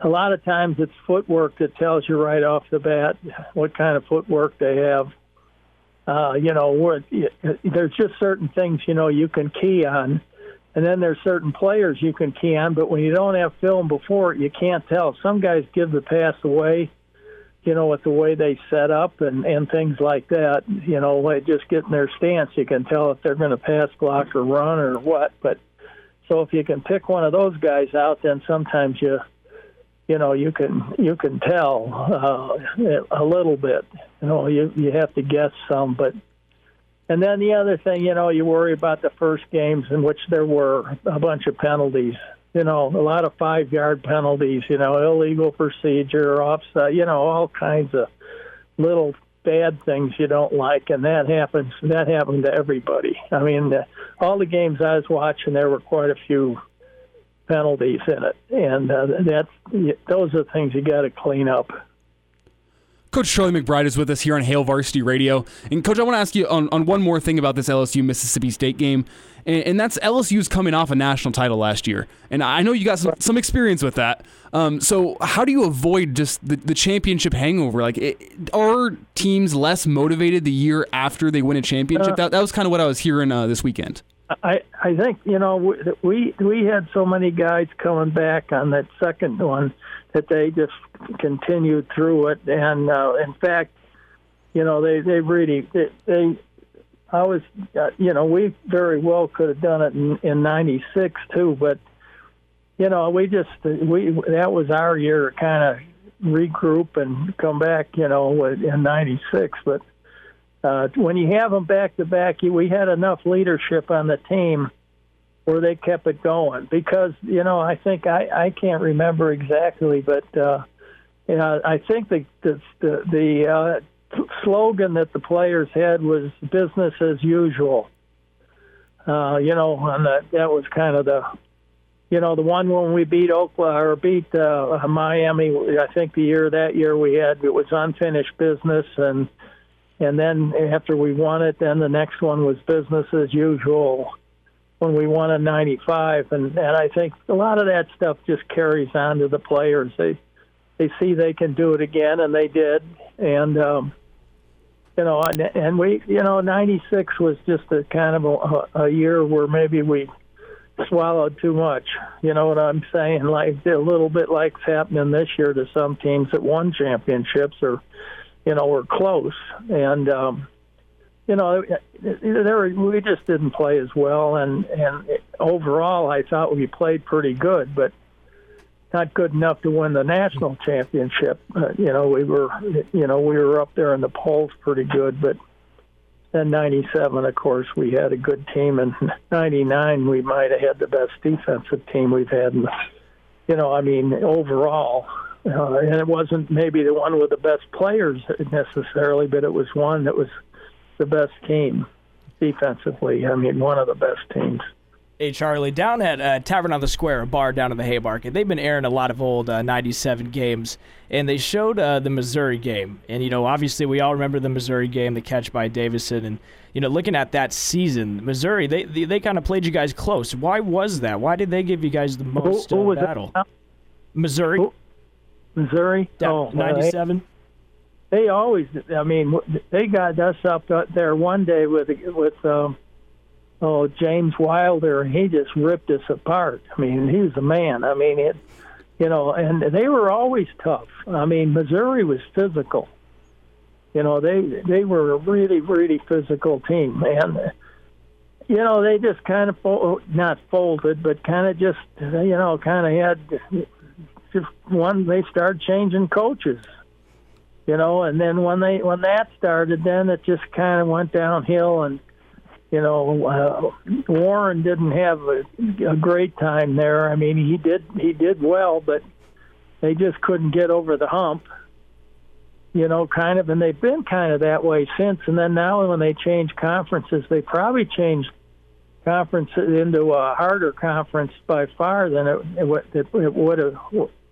A lot of times it's footwork that tells you right off the bat what kind of footwork they have. Uh, you know, there's just certain things you know you can key on, and then there's certain players you can key on. But when you don't have film before you can't tell. Some guys give the pass away you know, with the way they set up and and things like that. You know, like just getting their stance, you can tell if they're going to pass block or run or what. But so if you can pick one of those guys out, then sometimes you, you know, you can you can tell uh, a little bit. You know, you you have to guess some, but. And then the other thing, you know, you worry about the first games in which there were a bunch of penalties you know, a lot of five yard penalties, you know, illegal procedure, offside, you know, all kinds of little bad things you don't like, and that happens. That happened to everybody. I mean, the, all the games I was watching, there were quite a few penalties in it, and uh, that's those are things you got to clean up. Coach Charlie McBride is with us here on Hail Varsity Radio. And, Coach, I want to ask you on, on one more thing about this LSU Mississippi State game. And, and, that's LSU's coming off a national title last year. And I know you got some, some experience with that. Um, so, how do you avoid just the, the championship hangover? Like, it, are teams less motivated the year after they win a championship? Uh, that, that was kind of what I was hearing uh, this weekend. I I think you know we we had so many guys coming back on that second one that they just continued through it, and uh, in fact, you know they they really they, they I was uh, you know we very well could have done it in, in '96 too, but you know we just we that was our year to kind of regroup and come back you know in '96, but uh, when you have them back to back, we had enough leadership on the team where they kept it going. Because you know, I think I I can't remember exactly, but uh, you know, I think the the the, the uh, slogan that the players had was business as usual. Uh, you know, and that that was kind of the you know, the one when we beat Oklahoma or beat uh, Miami, I think the year that year we had it was unfinished business, and and then after we won it, then the next one was business as usual when we won in 95 and and I think a lot of that stuff just carries on to the players. They they see they can do it again and they did. And um you know and, and we you know 96 was just a kind of a, a year where maybe we swallowed too much. You know what I'm saying? Like a little bit like happening this year to some teams that won championships or you know, were close. And, um, you know, there we just didn't play as well. And, and overall, I thought we played pretty good, but not good enough to win the national championship. Uh, you know, we were, you know, we were up there in the polls pretty good, but then 97 of course we had a good team and 99 we might have had the best defensive team we've had in you know i mean overall uh, and it wasn't maybe the one with the best players necessarily, but it was one that was the best team defensively. I mean, one of the best teams. Hey, Charlie, down at uh, Tavern on the Square, a bar down in the Haymarket, they've been airing a lot of old uh, 97 games, and they showed uh, the Missouri game. And, you know, obviously we all remember the Missouri game, the catch by Davison. And, you know, looking at that season, Missouri, they they, they kind of played you guys close. Why was that? Why did they give you guys the most who, who uh, battle? That? Missouri. Who? Missouri. oh, 97? They, always, I mean, they got us up there one day with with um, oh James Wilder, and he just ripped us apart. I mean, he was a man. I mean, it, you know, and they were always tough. I mean, Missouri was physical. You know, they they were a really really physical team, and you know they just kind of fo- not folded, but kind of just you know kind of had just one they started changing coaches you know and then when they when that started then it just kind of went downhill and you know uh, Warren didn't have a, a great time there. I mean he did he did well but they just couldn't get over the hump you know kind of and they've been kind of that way since. And then now when they change conferences they probably changed conference into a harder conference by far than it, it, it would have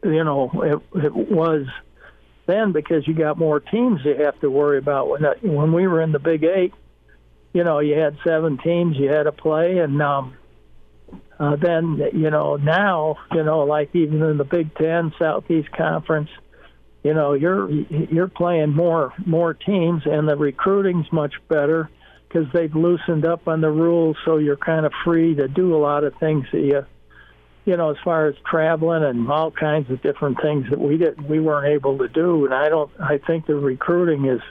you know it, it was then because you got more teams you have to worry about. When when we were in the Big Eight, you know you had seven teams you had to play, and um, uh, then you know now you know like even in the Big Ten Southeast Conference, you know you're you're playing more more teams, and the recruiting's much better because they've loosened up on the rules, so you're kind of free to do a lot of things that you you know, as far as traveling and all kinds of different things that we didn't, we weren't able to do. And I don't. I think the recruiting is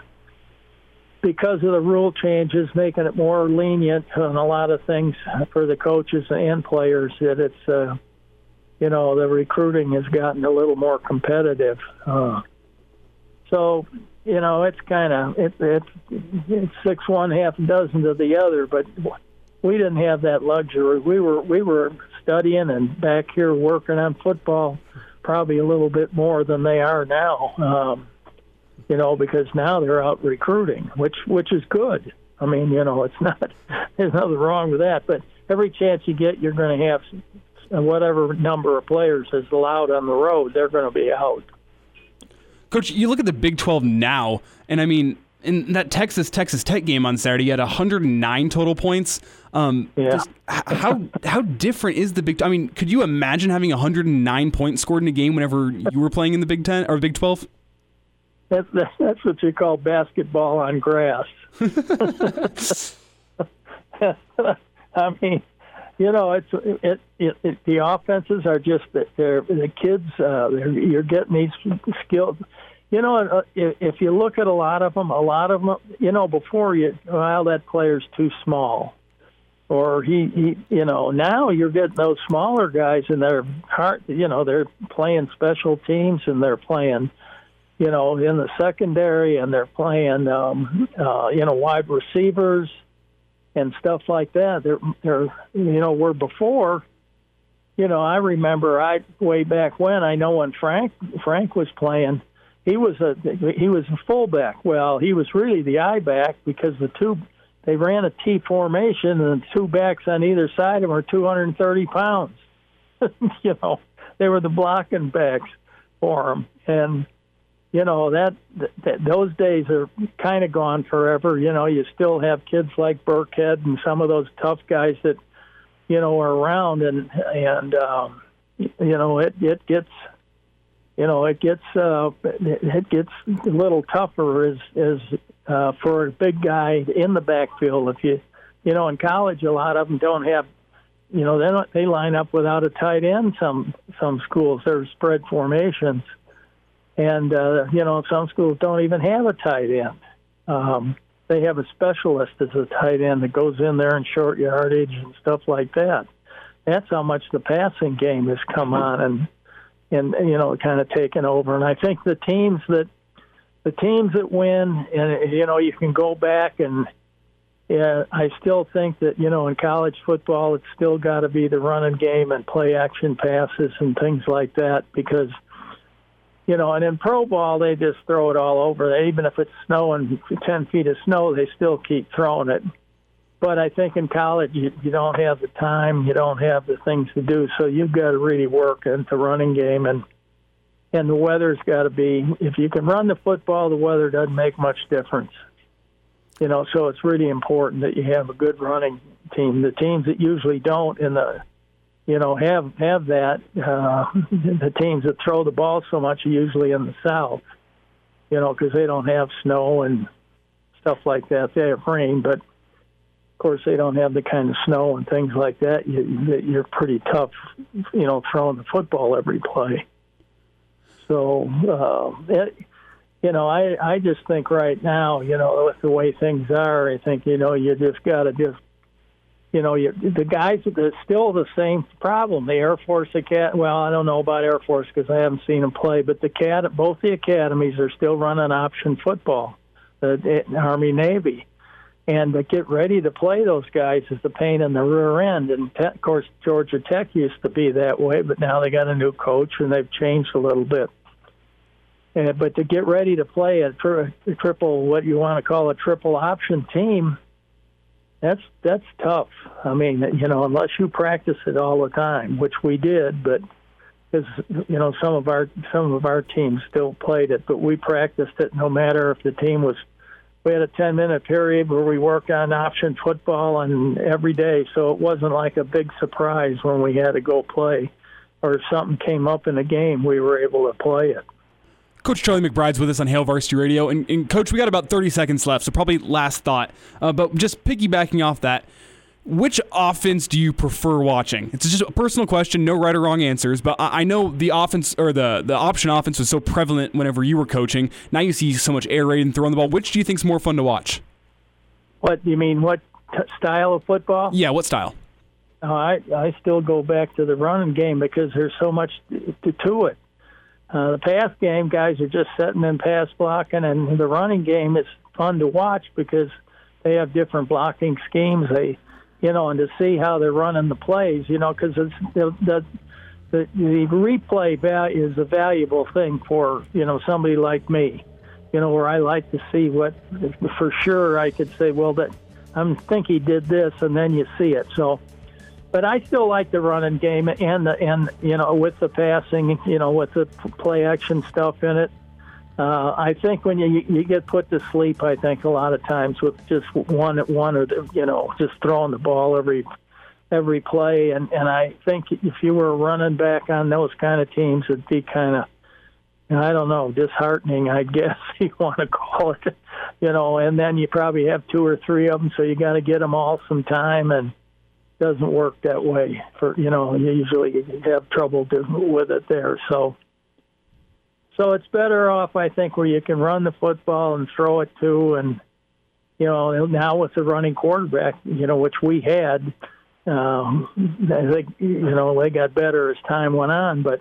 because of the rule changes, making it more lenient on a lot of things for the coaches and players. That it's, uh, you know, the recruiting has gotten a little more competitive. Uh, so you know, it's kind of it, it's it's six one half a dozen to the other, but we didn't have that luxury. We were we were studying and back here working on football probably a little bit more than they are now. Um, you know, because now they're out recruiting, which which is good. I mean, you know, it's not there's nothing wrong with that, but every chance you get, you're going to have whatever number of players is allowed on the road. They're going to be out. Coach, you look at the Big 12 now, and I mean, in that Texas Texas Tech game on Saturday, you had 109 total points. Um, Yeah. just how how different is the Big? I mean, could you imagine having 109 points scored in a game whenever you were playing in the Big Ten or Big 12? That's that's what you call basketball on grass. I mean, you know, it's it, it, it the offenses are just that they're the kids. Uh, they're, you're getting these skilled. You know, uh, if, if you look at a lot of them, a lot of them, you know, before you, well, that player's too small, or he, he, you know, now you're getting those smaller guys, and they're hard. You know, they're playing special teams, and they're playing you know, in the secondary, and they're playing, um, uh, you know, wide receivers and stuff like that. They're, they're, you know, where before, you know, I remember I way back when I know when Frank Frank was playing, he was a he was a fullback. Well, he was really the I back because the two they ran a T formation and the two backs on either side of them were 230 pounds. you know, they were the blocking backs for them, and you know that, that those days are kind of gone forever. You know, you still have kids like Burkhead and some of those tough guys that you know are around, and and um, you know it it gets you know it gets uh, it gets a little tougher as as uh, for a big guy in the backfield. If you you know in college, a lot of them don't have you know they don't, they line up without a tight end. Some some schools they're spread formations and uh, you know some schools don't even have a tight end. Um, they have a specialist as a tight end that goes in there in short yardage and stuff like that. That's how much the passing game has come on and and you know kind of taken over. And I think the teams that the teams that win, and you know you can go back and yeah, I still think that you know in college football it's still got to be the running game and play action passes and things like that because you know, and in pro ball they just throw it all over. Even if it's snowing, ten feet of snow, they still keep throwing it. But I think in college you, you don't have the time, you don't have the things to do, so you've got to really work into running game and and the weather's got to be. If you can run the football, the weather doesn't make much difference. You know, so it's really important that you have a good running team. The teams that usually don't in the you know, have have that. Uh, the teams that throw the ball so much are usually in the South, you know, because they don't have snow and stuff like that. They have rain, but of course they don't have the kind of snow and things like that. You, you're pretty tough, you know, throwing the football every play. So, uh, it, you know, I I just think right now, you know, with the way things are, I think you know you just got to just you know, you, the guys, it's still the same problem. The Air Force Academy, well, I don't know about Air Force because I haven't seen them play, but the cat, both the academies are still running option football, the, the Army Navy. And to get ready to play those guys is the pain in the rear end. And of course, Georgia Tech used to be that way, but now they got a new coach and they've changed a little bit. Uh, but to get ready to play a, tri- a triple, what you want to call a triple option team, that's that's tough. I mean, you know, unless you practice it all the time, which we did, but because you know some of our some of our teams still played it, but we practiced it no matter if the team was. We had a ten minute period where we worked on option football and every day, so it wasn't like a big surprise when we had to go play, or if something came up in the game, we were able to play it. Coach Charlie McBride's with us on Hail Varsity Radio. And, and, Coach, we got about 30 seconds left, so probably last thought. Uh, but just piggybacking off that, which offense do you prefer watching? It's just a personal question, no right or wrong answers. But I, I know the offense or the, the option offense was so prevalent whenever you were coaching. Now you see so much air raid and throwing the ball. Which do you think is more fun to watch? What do you mean? What t- style of football? Yeah, what style? Uh, I I still go back to the running game because there's so much to, to it. Uh, the pass game, guys are just sitting in pass blocking, and the running game is fun to watch because they have different blocking schemes. They, you know, and to see how they're running the plays, you know, because it's the, the the the replay value is a valuable thing for you know somebody like me, you know, where I like to see what for sure I could say, well, that I think he did this, and then you see it. So but I still like the running game and the and you know with the passing, you know with the play action stuff in it. uh, I think when you you get put to sleep, I think a lot of times with just one at one or the, you know just throwing the ball every every play, and and I think if you were running back on those kind of teams, it'd be kind of I don't know disheartening, I guess you want to call it, you know. And then you probably have two or three of them, so you got to get them all some time, and doesn't work that way. For you know, you usually have trouble with it there, so. So it's better off, I think, where you can run the football and throw it too, and you know now with the running quarterback, you know, which we had, um, I think you know they got better as time went on, but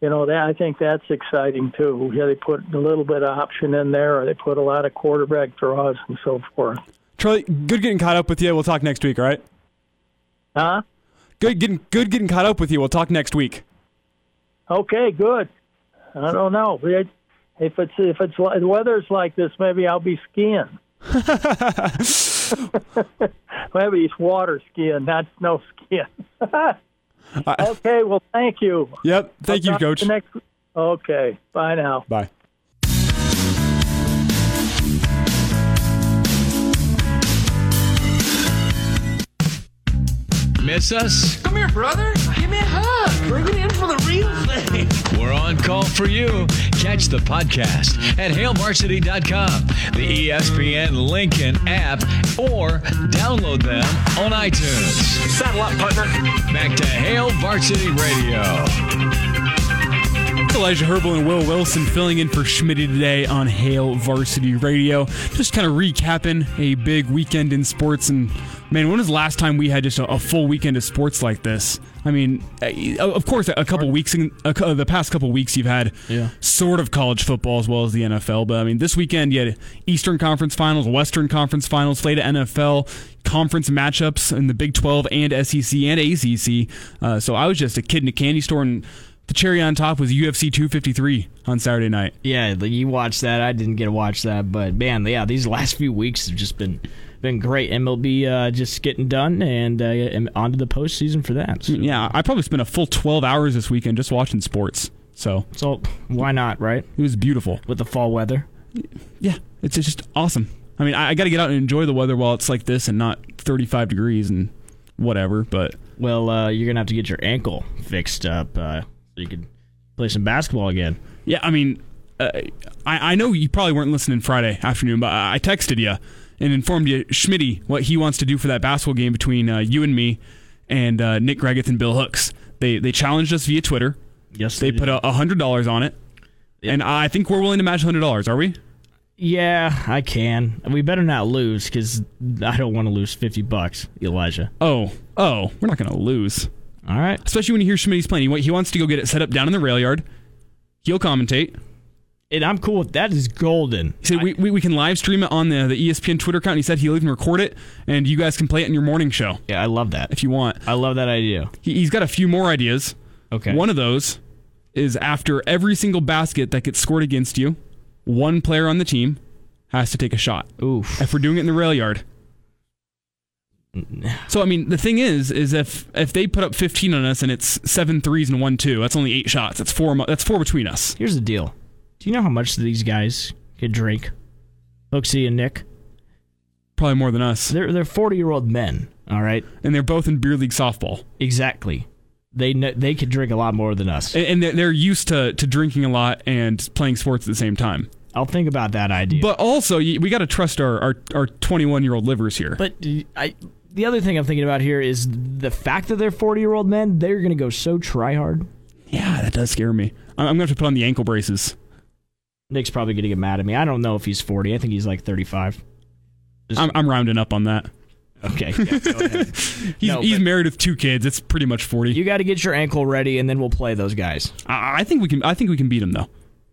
you know that I think that's exciting too. Yeah, they put a little bit of option in there, or they put a lot of quarterback draws and so forth. Charlie, good getting caught up with you. We'll talk next week, all right? Huh? Good getting good getting caught up with you. We'll talk next week. Okay, good. I don't know if it's if it's the weather's like this, maybe I'll be skiing. maybe it's water skiing, not snow skiing. okay, well, thank you. Yep, thank I'll you, Coach. next- okay, bye now. Bye. Miss us? Come here, brother. Give me a hug. Bring it in for the real thing. We're on call for you. Catch the podcast at hailvarsity.com, the ESPN Lincoln app, or download them on iTunes. Saddle up, partner. Back to Hail Varsity Radio. Elijah Herbal and Will Wilson filling in for Schmitty today on Hail Varsity Radio. Just kind of recapping a big weekend in sports. And man, when was the last time we had just a, a full weekend of sports like this? I mean, eh, of course, a couple weeks in a, the past couple weeks, you've had Yeah. sort of college football as well as the NFL. But I mean, this weekend you had Eastern Conference Finals, Western Conference Finals, slate of NFL conference matchups in the Big 12 and SEC and ACC. Uh, so I was just a kid in a candy store, and the cherry on top was UFC 253 on Saturday night. Yeah, you watched that. I didn't get to watch that, but man, yeah, these last few weeks have just been been great. MLB uh, just getting done and uh, and onto the postseason for that. So, Yeah, I probably spent a full 12 hours this weekend just watching sports. So so why not, right? it was beautiful. With the fall weather. Yeah, it's just awesome. I mean, I, I got to get out and enjoy the weather while it's like this and not 35 degrees and whatever. But Well, uh, you're gonna have to get your ankle fixed up uh, so you could play some basketball again. Yeah, I mean, uh, I, I know you probably weren't listening Friday afternoon, but I I texted you and informed you, Schmitty, what he wants to do for that basketball game between uh, you and me and uh, Nick Greggeth and Bill Hooks. They they challenged us via Twitter. Yes, They did. put a a hundred dollars on it, and I think we're willing to match hundred dollars. Are we? Yeah, I can. We better not lose because I don't want to lose fifty bucks, Elijah. Oh, oh, we're not going to lose. All right. Especially when you hear Schmitty's playing. He, he wants to go get it set up down in the rail yard. He'll commentate. And I'm cool with that. Is golden. He said we, we, we can live stream it on the, the ESPN Twitter account. He said he'll even record it, and you guys can play it in your morning show Yeah, I love that. if you want. I love that idea. He, he's got a few more ideas. Okay. One of those is after every single basket that gets scored against you, one player on the team has to take a shot. Oof. If we're doing it in the rail yard. So I mean, the thing is, is if if they put up 15 on us and it's seven threes and one two, that's only eight shots. That's four. That's four between us. Here's the deal. Do you know how much these guys could drink? Hooksy and Nick. Probably more than us. They're they're forty year old men. All right. And they're both in beer league softball, Exactly. They kn- they could drink a lot more than us. and, and they're- used to to drinking a lot and playing sports at the same time. I'll think about that idea. But also, we got to trust our our our 21 year old livers here. But I, the other thing I'm thinking about here is the fact that they're 40 year old men. They're going to go so try hard. yeah, that does scare me. I'm I'm gonna have to put on the ankle braces. Nick's probably going to get mad at me. I don't know if he's 40. I think he's like 35. Just- I'm, I'm rounding up on that. Okay. Yeah. He's, No, he's married with two kids. It's pretty much 40. You got to get your ankle ready, and then we'll play those guys. I, I think we can. I think we can beat him though.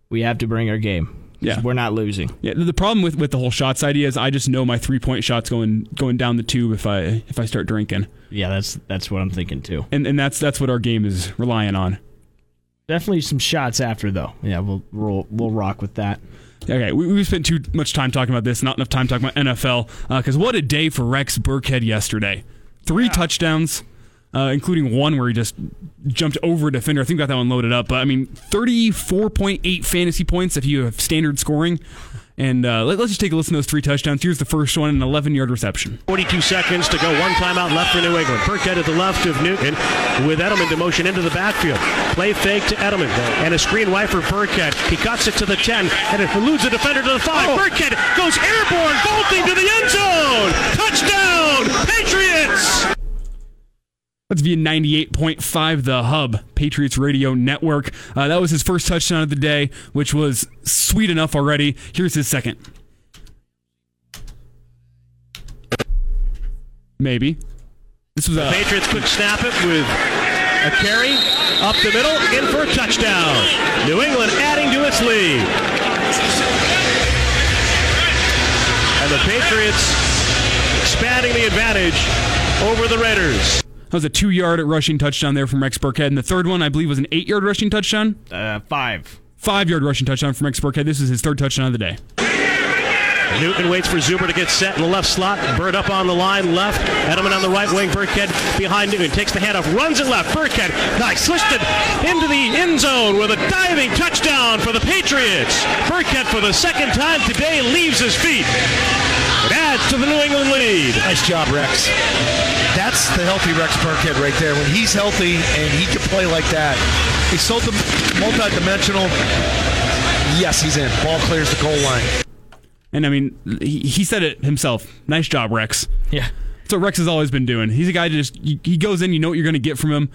We have to bring our game. Yeah. We're not losing. Yeah. The problem with, with the whole shots idea is I just know my three point shots going going down the tube if I if I start drinking, Yeah, that's that's what I'm thinking too. and and that's that's what our game is relying on. Definitely some shots after though. Yeah, we'll we'll, we'll rock with that. Okay, we, we spent too much time talking about this, not enough time talking about NFL. Because uh, what a day for Rex Burkhead yesterday. Three touchdowns. Uh, including one where he just jumped over a defender. I think got that one loaded up. But I mean, 34.8 fantasy points if you have standard scoring. And uh, let, us just take a listen to those three touchdowns. Here's the first one, an 11 yard reception. 42 seconds to go. One timeout left for New England. Burkhead at the left of Newton with Edelman to motion into the backfield. Play fake to Edelman. And a screen right for Burkhead. He cuts it to the 10 and it eludes a defender to the 5. Oh. Burkhead goes airborne, vaulting to the end zone. Touchdown, Patriots! That's via 98.5 The Hub, Patriots Radio Network. Uh, that was his first touchdown of the day, which was sweet enough already. Here's his second. Maybe. This was a Patriots quick snap it with a carry up the middle, in for a touchdown. New England adding to its lead. And the Patriots expanding the advantage over the Raiders. That was a two yard rushing touchdown there from Rex Burkhead. And the third one, I believe, was an eight yard rushing touchdown. Uh, five. Five yard rushing touchdown from Rex Burkhead. This is his third touchdown of the day. Newton waits for Zuber to get set in the left slot. Byrd up on the line, left. Edelman on the right wing. Burkhead behind Newton. Takes the handoff, runs it left. Burkhead, nice, twisted into the end zone with a diving touchdown for the Patriots. Burkhead, for the second time today, leaves his feet. It adds to the New England lead. Nice job, Rex. That's the healthy Rex Burkhead right there. When he's healthy and he can play like that, he's so multi-dimensional. Yes, he's in. Ball clears the goal line. And I mean, he, he said it himself. Nice job, Rex. Yeah. That's what Rex has always been doing. He's a guy that just he goes in, you know what you're going to get from him.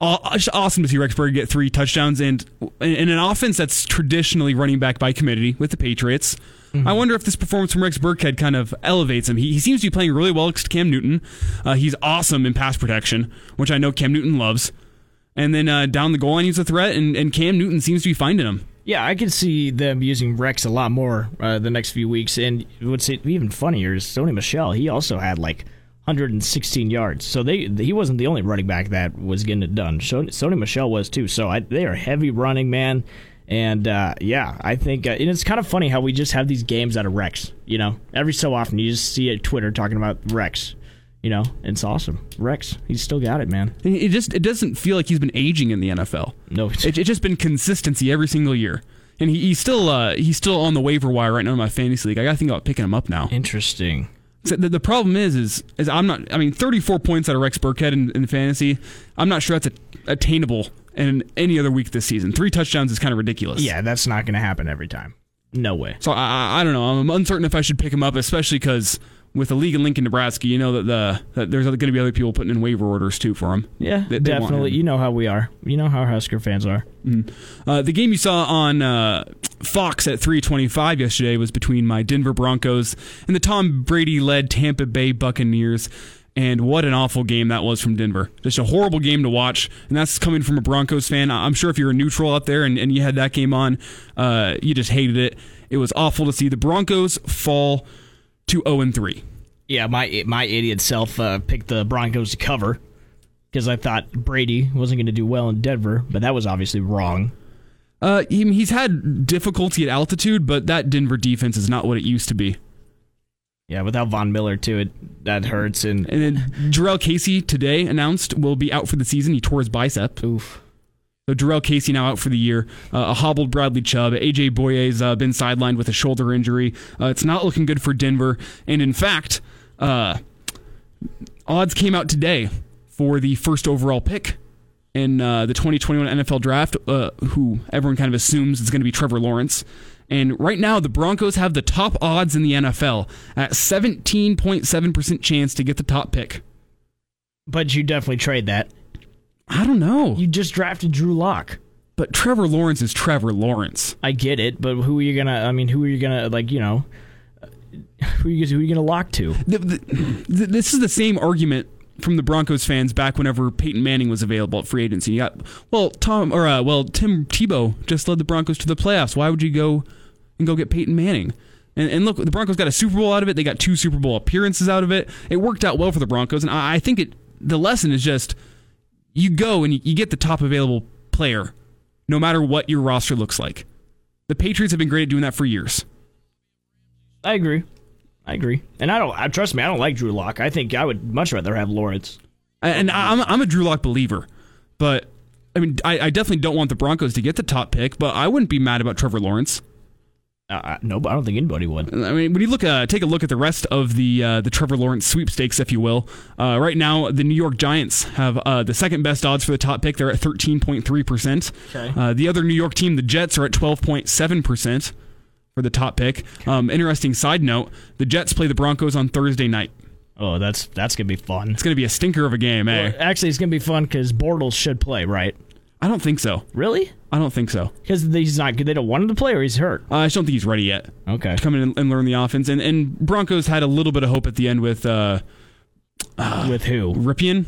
It's awesome to see Rex Burkhead get three touchdowns and in an offense that's traditionally running back by committee with the Patriots. Mm-hmm. I wonder if this performance from Rex Burkhead kind of elevates him. He, he seems to be playing really well against Cam Newton. Uh, he's awesome in pass protection, which I know Cam Newton loves. And then uh, down the goal line, he's a threat, and, and Cam Newton seems to be finding him. Yeah, I can see them using Rex a lot more uh, the next few weeks. And what's even funnier is Sony Michel. He also had like 116 yards. So they he wasn't the only running back that was getting it done. Sony Michel was too. So I, they are heavy running, man. And uh, yeah, I think uh, and it's kind of funny how we just have these games out of Rex. You know, every so often you just see a Twitter talking about Rex. You know, it's awesome. Rex, he's still got it, man. It just it doesn't feel like he's been aging in the NFL. No, it's, it's just been consistency every single year. And he, he's still uh, he's still on the waiver wire right now in my fantasy league. I got to think about picking him up now. Interesting. So the, the problem is, is, is I'm not. I mean, 34 points out of Rex Burkhead in, in fantasy. I'm not sure that's a, attainable in any other week this season. Three touchdowns is kind of ridiculous. Yeah, that's not going to happen every time. No way. So I, I don't know. I'm uncertain if I should pick him up, especially because with the league in Lincoln, Nebraska, you know that the that there's going to be other people putting in waiver orders too for him. Yeah, they, they definitely. You know how we are. You know how Husker fans are. Mm-hmm. Uh, the game you saw on uh, Fox at 3:25 yesterday was between my Denver Broncos and the Tom Brady-led Tampa Bay Buccaneers. And what an awful game that was from Denver. Just a horrible game to watch. And that's coming from a Broncos fan. I'm sure if you're a neutral out there and, and you had that game on, uh, you just hated it. It was awful to see the Broncos fall to 0 3. Yeah, my my idiot self uh, picked the Broncos to cover because I thought Brady wasn't going to do well in Denver, but that was obviously wrong. Uh, he, he's had difficulty at altitude, but that Denver defense is not what it used to be. Yeah, without Von Miller too, it that hurts. And and then Jurrell Casey today announced will be out for the season. He tore his bicep. Oof. So Jurrell Casey now out for the year. Uh, a hobbled Bradley Chubb. AJ Bouye's uh, been sidelined with a shoulder injury. Uh, it's not looking good for Denver. And in fact, uh, odds came out today for the first overall pick in uh, the 2021 NFL Draft, uh, who everyone kind of assumes is going to be Trevor Lawrence. And right now, the Broncos have the top odds in the NFL at 17.7% chance to get the top pick. But you definitely trade that. I don't know. You just drafted Drew Lock. But Trevor Lawrence is Trevor Lawrence. I get it, but who are you gonna? I mean, who are you gonna like? You know, who are you, who are you gonna lock to? The, the, the, this is the same argument from the Broncos fans back whenever Peyton Manning was available at free agency. You got well, Tom or uh, well, Tim Tebow just led the Broncos to the playoffs. Why would you go and go get Peyton Manning? And, and look, the Broncos got a Super Bowl out of it. They got two Super Bowl appearances out of it. It worked out well for the Broncos, and I, I think it. The lesson is just you go and you get the top available player, no matter what your roster looks like. The Patriots have been great at doing that for years. I agree. I agree. And I don't. I trust me. I don't like Drew Lock. I think I would much rather have Lawrence. And I'm I'm a Drew Lock believer, but I mean I, I definitely don't want the Broncos to get the top pick, but I wouldn't be mad about Trevor Lawrence. Uh, no, I don't think anybody would. I mean, when you look, uh, take a look at the rest of the uh, the Trevor Lawrence sweepstakes, if you will. Uh, right now, the New York Giants have uh, the second best odds for the top pick. They're at thirteen point three percent. Uh, The other New York team, the Jets, are at twelve point seven percent for the top pick. Um, interesting side note: the Jets play the Broncos on Thursday night. Oh, that's that's gonna be fun. It's gonna be a stinker of a game, eh? Well, actually, it's gonna be fun because Bortles should play, right? I don't think so. Really? I don't think so. Because he's not good. They don't want him to play, or he's hurt. Uh, I just don't think he's ready yet. Okay. To come in and, and learn the offense. And and Broncos had a little bit of hope at the end with uh, With who? Rypien.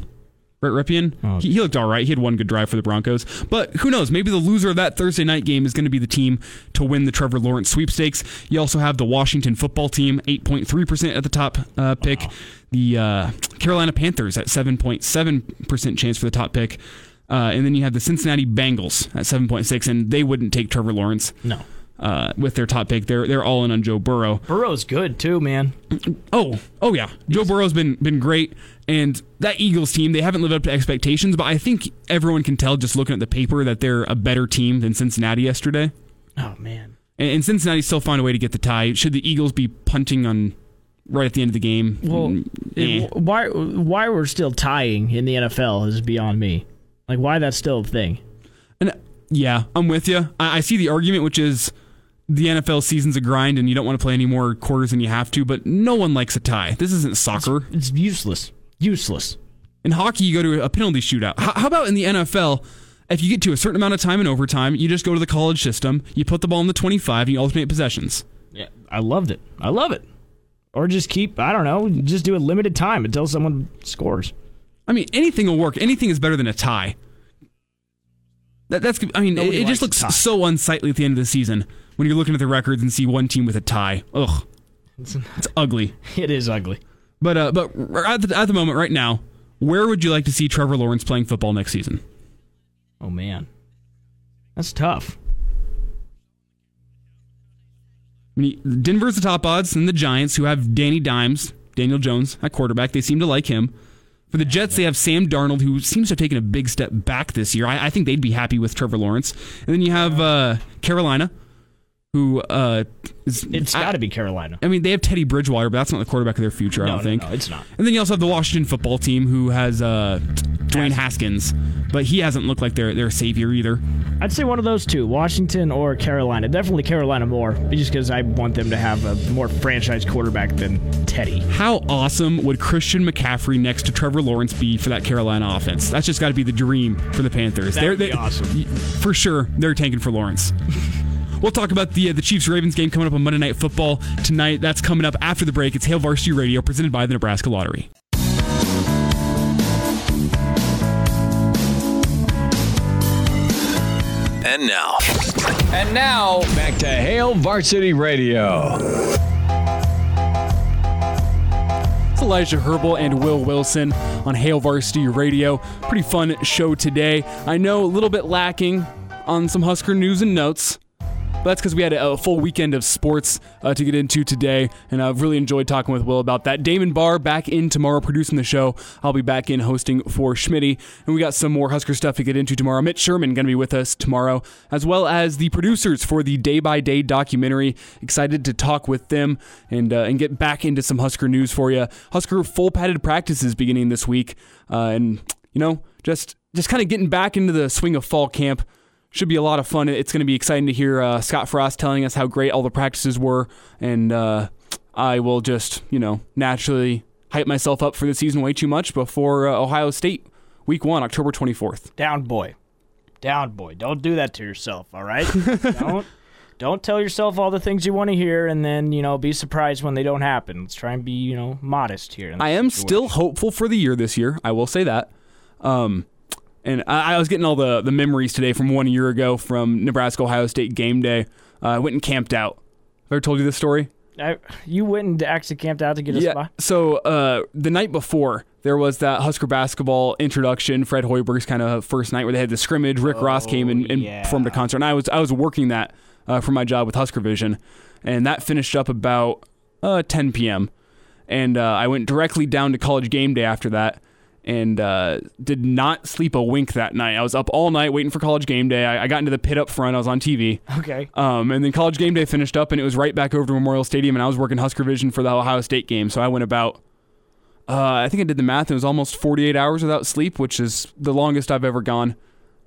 Brett Rypien. Oh. He, he looked all right. He had one good drive for the Broncos. But who knows? Maybe the loser of that Thursday night game is going to be the team to win the Trevor Lawrence sweepstakes. You also have the Washington football team, 8.3% at the top uh, pick. The uh, Carolina Panthers at 7.7% chance for the top pick. Uh, and then you have the Cincinnati Bengals at 7.6, and they wouldn't take Trevor Lawrence. No. Uh, with their top pick, they're they're all in on Joe Burrow. Burrow's good too, man. Oh, oh yeah. Joe Burrow's been been great, and that Eagles team they haven't lived up to expectations. But I think everyone can tell just looking at the paper that they're a better team than Cincinnati yesterday. Oh man. And, and Cincinnati still found a way to get the tie. Should the Eagles be punting on right at the end of the game? Well, Mm, eh. it- why why we're still tying in the NFL is beyond me. Like why that's still a thing. And yeah, I'm with you. I, I see the argument, which is the NFL season's a grind, and you don't want to play any more quarters than you have to. But no one likes a tie. This isn't soccer. It's useless. Useless. In hockey, you go to a penalty shootout. How, about in the NFL? If you get to a certain amount of time in overtime, you just go to the college system. You put the ball in the 25, and you alternate possessions. Yeah, I loved it. I love it. Or just keep I don't know, just do a limited time until someone scores. I mean, anything will work. Anything is better than a tie. That, that's. I mean, it, Nobody it just looks so unsightly at the end of the season when you're looking at the records and see one team with a tie. Ugh, It's, it's ugly. it is ugly. But uh, but at the, at the moment, right now, where would you like to see Trevor Lawrence playing football next season? Oh man. That's tough. I mean, Denver's the top odds, and the Giants, who have Danny Dimes, Daniel Jones at quarterback, they seem to like him. For the Jets, they have Sam Darnold, who seems to have taken a big step back this year. I, I think they'd be happy with Trevor Lawrence. And then you have uh, Carolina, who uh, is. It's got to be Carolina. I mean, they have Teddy Bridgewater, but that's not the quarterback of their future, I No, don't no, think. no, it's not. And then you also have the Washington football team, who has uh, Dwayne Haskins, but he hasn't looked like their, their savior either. I'd say one of those two, Washington or Carolina. Definitely Carolina more, just because I want them to have a more franchise quarterback than Teddy. How awesome would Christian McCaffrey next to Trevor Lawrence be for that Carolina offense? That's just got to be the dream for the Panthers. That would They're- be they- awesome. For sure, they're tanking for Lawrence. We'll talk about the uh, the Chiefs Ravens game coming up on Monday Night Football tonight. That's coming up after the break. It's Hail Varsity Radio presented by the Nebraska Lottery. And now. And now, back to Hail Varsity Radio. It's Elijah Herbal and Will Wilson on Hail Varsity Radio. Pretty fun show today. I know a little bit lacking on some Husker news and notes. But that's because we had a, full weekend of sports uh, to get into today, and I've really enjoyed talking with Will about that. Damon Barr back in tomorrow producing the show. I'll be back in hosting for Schmitty, and we got some more Husker stuff to get into tomorrow. Mitch Sherman going to be with us tomorrow, as well as the producers for the Day by Day documentary. Excited to talk with them and uh, and get back into some Husker news for you. Husker full padded practices beginning this week, uh, and you know just just kind of getting back into the swing of fall camp should be a lot of fun. It's going to be exciting to hear uh, Scott Frost telling us how great all the practices were, and uh, I will just, you know, naturally hype myself up for the season way too much before uh, Ohio State week one, October 24th. Down boy. Down boy. Don't do that to yourself, all right? don't don't tell yourself all the things you want to hear and then, you know, be surprised when they don't happen. Let's try and be, you know, modest here. I am situation. still hopeful for the year this year. I will say that. Um, and I, I was getting all the, the memories today from one year ago from Nebraska Ohio State game day. Uh, I went and camped out. Have I ever told you this story? I, you went and actually camped out to get a yeah. spot? So uh, the night before, there was that Husker basketball introduction, Fred Hoiberg's kind of first night where they had the scrimmage. Rick Ross came and, and yeah. performed a concert. And I was I was working that uh, for my job with Husker Vision, and that finished up about uh, 10 p.m. And uh, I went directly down to college game day after that. And uh, did not sleep a wink that night. I was up all night waiting for college game day. I, I got into the pit up front. I was on TV. Okay. Um, and then college game day finished up, and it was right back over to Memorial Stadium, and I was working Husker Vision for the Ohio State game. So I went about, uh, I think I did the math, and it was almost 48 hours without sleep, which is the longest I've ever gone.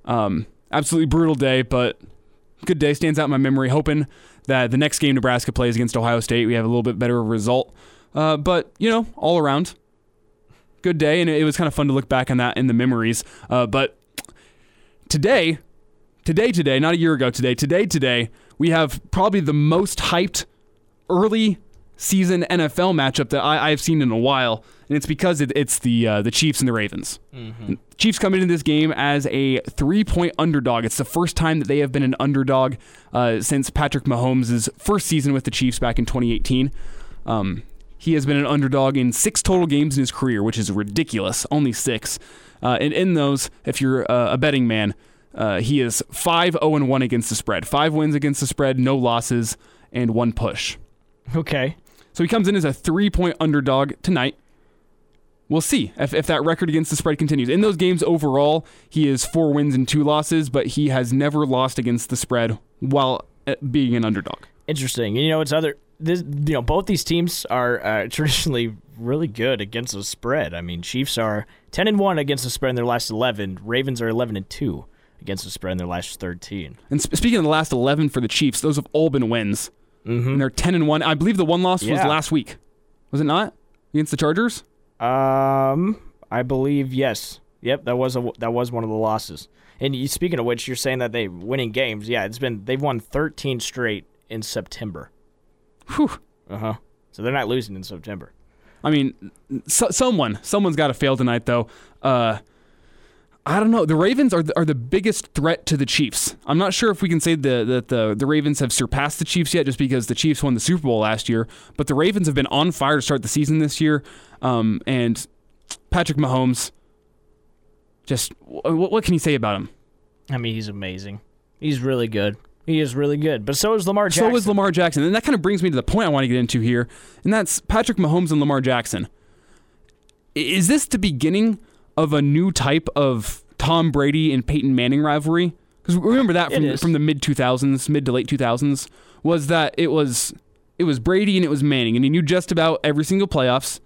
Um, absolutely brutal day, but good day stands out in my memory. Hoping that the next game Nebraska plays against Ohio State, we have a little bit better result. Uh, but you know, all around, good day, and it was kind of fun to look back on that in the memories. Uh, but today, today, today, not a year ago, today, today, today, we have probably the most hyped early season NFL matchup that I, have seen in a while, and it's because it, it's the uh, the Chiefs and the Ravens. Mm-hmm. Chiefs come into this game as a three point underdog. It's the first time that they have been an underdog uh, since Patrick Mahomes' first season with the Chiefs back in 2018. Um, he has been an underdog in six total games in his career, which is ridiculous. Only six. Uh, and in those, if you're uh, a betting man, uh, he is 5 0 1 against the spread. Five wins against the spread, no losses, and one push. Okay. So he comes in as a three point underdog tonight. We'll see if, if that record against the spread continues. In those games overall, he is four wins and two losses, but he has never lost against the spread while uh, being an underdog. Interesting. You know, it's other this, you know, both these teams are uh, traditionally really good against the spread. I mean, Chiefs are ten and one against the spread in their last eleven. Ravens are eleven and two against the spread in their last thirteen. And sp- speaking of the last eleven for the Chiefs, those have all been wins. Mm-hmm. And they're ten and one. I believe the one loss was last week. Was it not against the Chargers? Um, I believe yes. Yep, that was a that was one of the losses. And you, speaking of which, you're saying that they winning games. Yeah, it's been they've won 13 straight in September. Whew. Uh huh. So they're not losing in September. I mean, so, someone, someone's got to fail tonight, though. Uh, I don't know. The Ravens are the, are the biggest threat to the Chiefs. I'm not sure if we can say the, that the the Ravens have surpassed the Chiefs yet, just because the Chiefs won the Super Bowl last year. But the Ravens have been on fire to start the season this year. Um, and Patrick Mahomes, just what, what can you say about him? I mean, he's amazing. He's really good. He is really good. But so is Lamar Jackson. So is Lamar Jackson. And that kind of brings me to the point I want to get into here, and that's Patrick Mahomes and Lamar Jackson. Is this the beginning of a new type of Tom Brady and Peyton Manning rivalry? Because remember that from from the mid 2000s, mid to late 2000s, was that it was it was Brady and it was Manning, and you knew just about every single playoffs,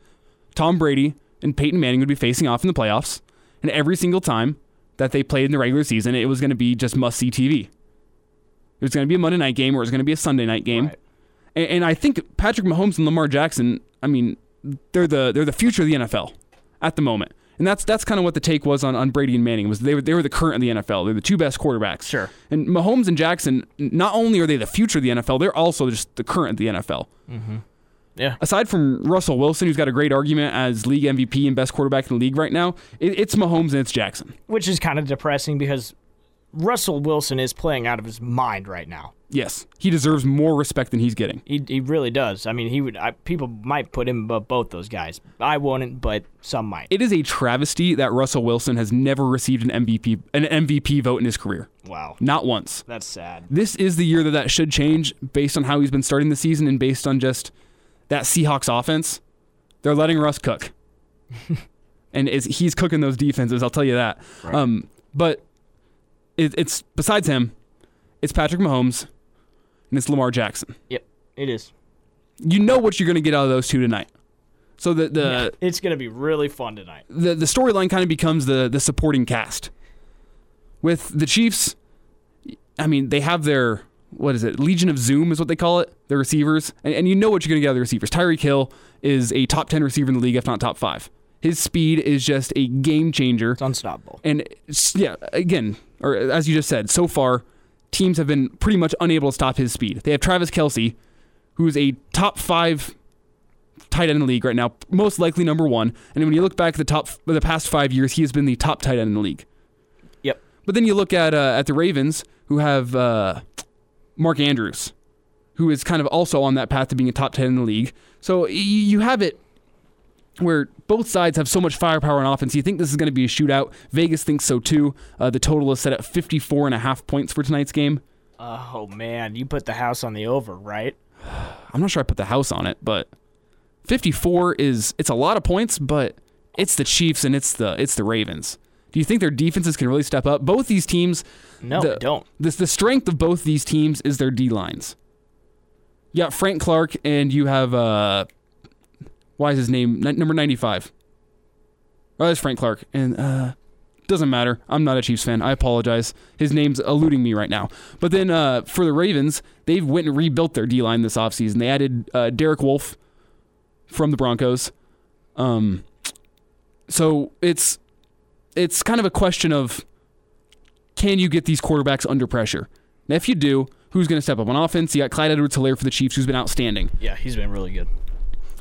Tom Brady and Peyton Manning would be facing off in the playoffs, and every single time that they played in the regular season, it was going to be just must see TV. It was going to be a Monday night game or it was going to be a Sunday night game. And, and I think Patrick Mahomes and Lamar Jackson, I mean, they're the they're the future of the NFL at the moment. And that's that's kind of what the take was on, on Brady and Manning was they were they were the current of the NFL. They're the two best quarterbacks. Sure. And Mahomes and Jackson, not only are they the future of the NFL, they're also just the current of the NFL. Mm-hmm. Yeah. Aside from Russell Wilson, who's got a great argument as league MVP and best quarterback in the league right now, it, it's Mahomes and it's Jackson. Which is kind of depressing because Russell Wilson is playing out of his mind right now. Yes, he deserves more respect than he's getting. He, he really does. I mean, he would. I, people might put him above both those guys. I wouldn't, but some might. It is a travesty that Russell Wilson has never received an MVP an MVP vote in his career. Wow. Not once. That's sad. This is the year that that should change based on how he's been starting the season and based on just that Seahawks offense. They're letting Russ cook. and it's, he's cooking those defenses, I'll tell you that. Um, but it, it's besides him, it's Patrick Mahomes and it's Lamar Jackson. Yep, it is. You know what you're going to get out of those two tonight. So the the Yeah, it's going to be really fun tonight. the, the storyline kind of becomes the the supporting cast. With the Chiefs, I mean, they have their what is it? Legion of Zoom is what they call it. Their receivers, and, and you know what you're going to get out of the receivers. Tyreek Hill is a top ten receiver in the league, if not top five. His speed is just a game changer. It's unstoppable. And yeah, again, or as you just said, so far teams have been pretty much unable to stop his speed. They have Travis Kelce, who's a top five tight end in the league right now, most likely number one. And when you look back at the top, the past five years, he has been the top tight end in the league. Yep. But then you look at uh, at the Ravens, who have uh, Mark Andrews, who is kind of also on that path to being a top ten in the league. So you have it where both sides have so much firepower on offense. You think this is going to be a shootout. Vegas thinks so too. Uh, the total is set at 54 and a half points for tonight's game. Oh man, you put the house on the over, right? I'm not sure I put the house on it, but 54 is it's a lot of points, but it's the Chiefs and it's the it's the Ravens. Do you think their defenses can really step up? Both these teams. No, the, don't. The, the strength of both these teams is their D lines. You got Frank Clark and you have uh, why is his name number ninety five? Oh, that's Frank Clark, and uh, doesn't matter. I'm not a Chiefs fan. I apologize. His name's eluding me right now. But then uh, for the Ravens, they've went and rebuilt their D line this offseason. They added uh, Derek Wolfe from the Broncos. Um, so it's it's kind of a question of can you get these quarterbacks under pressure? Now, if you do, who's going to step up on offense? You got Clyde Edwards-Helaire for the Chiefs, who's been outstanding, Yeah, he's been really good.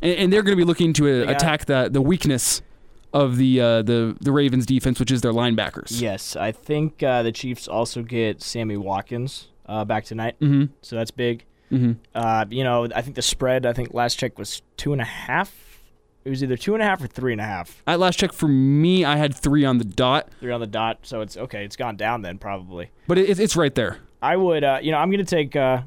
And, and they're going to be looking to uh, attack the the weakness of the uh, the the Ravens defense, which is their linebackers. Yes, I think uh, the Chiefs also get Sammy Watkins uh, back tonight, Mhm. so that's big. Mhm. Uh, you know, I think the spread. I think last check was two and a half. It was either two and a half or three and a half. At last check for me, I had three on the dot, Three on the dot, so it's okay. It's gone down then probably. but it, it's right there. I would, uh, you know, I'm gonna take. Uh,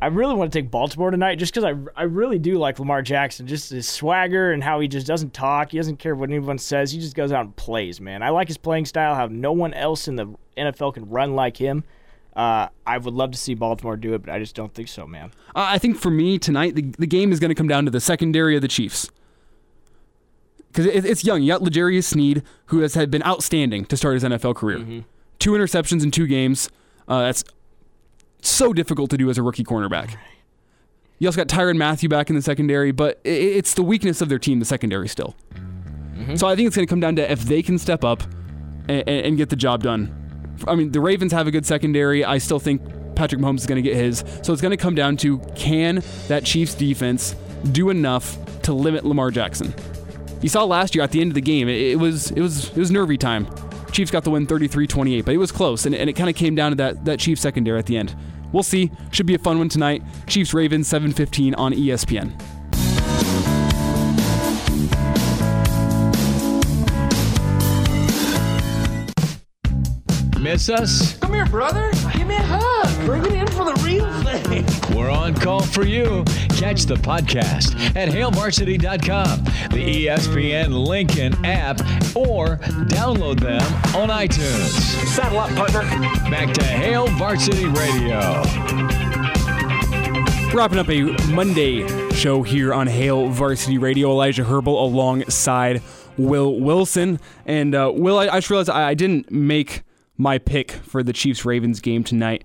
I really want to take Baltimore tonight, just because I, I really do like Lamar Jackson, just his swagger and how he just doesn't talk. He doesn't care what anyone says. He just goes out and plays, man. I like his playing style. How no one else in the NFL can run like him. Uh, I would love to see Baltimore do it, but I just don't think so, man. Uh, I think for me tonight, the, the game is going to come down to the secondary of the Chiefs. Because it, it's young. You got L'Jarius Sneed, who has had been outstanding to start his NFL career. Two interceptions in two games. Uh, that's so difficult to do as a rookie cornerback. You also got Tyrann Mathieu back in the secondary, but it's the weakness of their team, the secondary still. Mm-hmm. So I think it's going to come down to if they can step up and, and get the job done. I mean, the Ravens have a good secondary. I still think Patrick Mahomes is going to get his. So it's going to come down to can that Chiefs defense do enough to limit Lamar Jackson? You saw last year at the end of the game, it, it was it was it was nervy time. Chiefs got the win 33-28, but it was close, and, and it kind of came down to that that Chiefs secondary at the end. We'll see. Should be a fun one tonight. Chiefs Ravens 7:15 on ESPN. Miss us? Come here, brother. Give me a hug. Bring it in for the real thing. We're on call for you. Catch the podcast at hailvarsity.com, the ESPN Lincoln app, or download them on iTunes. Saddle up, partner. Back to Hail Varsity Radio. Wrapping up a Monday show here on Hail Varsity Radio. Elijah Herbal alongside Will Wilson. And uh, Will, I, I just realized I, I didn't make my pick for the Chiefs Ravens game tonight.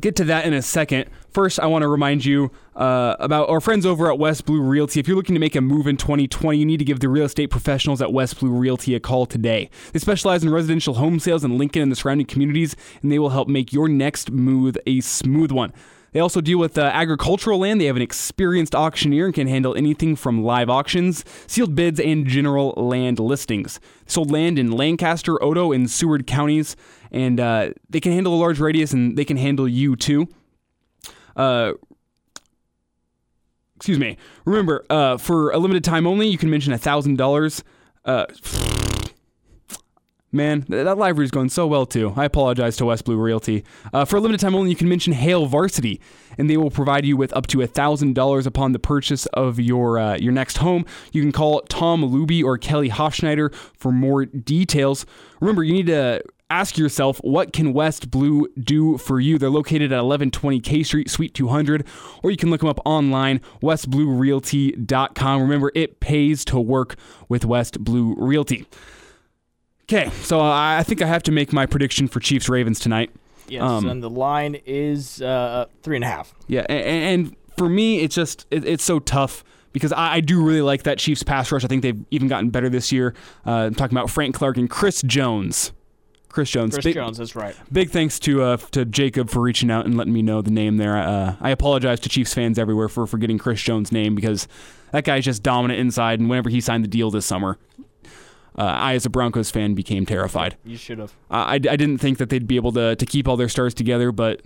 Get to that in a second. First, I want to remind you uh, about our friends over at West Blue Realty. If you're looking to make a move in 2020, you need to give the real estate professionals at West Blue Realty a call today. They specialize in residential home sales in Lincoln and the surrounding communities, and they will help make your next move a smooth one. They also deal with uh, agricultural land. They have an experienced auctioneer and can handle anything from live auctions, sealed bids, and general land listings. They sold land in Lancaster, Otoe, and Seward counties, and uh, they can handle a large radius and they can handle you too. Uh, excuse me. Remember, uh, for a limited time only, you can mention thousand dollars. Uh, Man, that library is going so well too. I apologize to West Blue Realty. Uh, for a limited time only, you can mention Hail Varsity, and they will provide you with up to thousand dollars upon the purchase of your uh, your next home. You can call Tom Luby or Kelly Hofschneider for more details. Remember, you need to ask yourself, what can West Blue do for you? They're located at 1120 K Street, Suite 200, or you can look them up online, westbluerealty.com. Remember, it pays to work with West Blue Realty. Okay, so I I think I have to make my prediction for Chiefs Ravens tonight. Yes, Um, and the line is uh, three and a half. Yeah, and, and for me, it's just it, it's so tough because I, I do really like that Chiefs pass rush. I think they've even gotten better this year. Uh, I'm talking about Frank Clark and Chris Jones. Chris Jones. Chris Big- Jones, that's right. Big thanks to uh, to Jacob for reaching out and letting me know the name there. Uh, I apologize to Chiefs fans everywhere for forgetting Chris Jones' name because that guy's just dominant inside. And whenever he signed the deal this summer, uh, I, as a Broncos fan, became terrified. You should have. I, I didn't think that they'd be able to, to keep all their stars together, but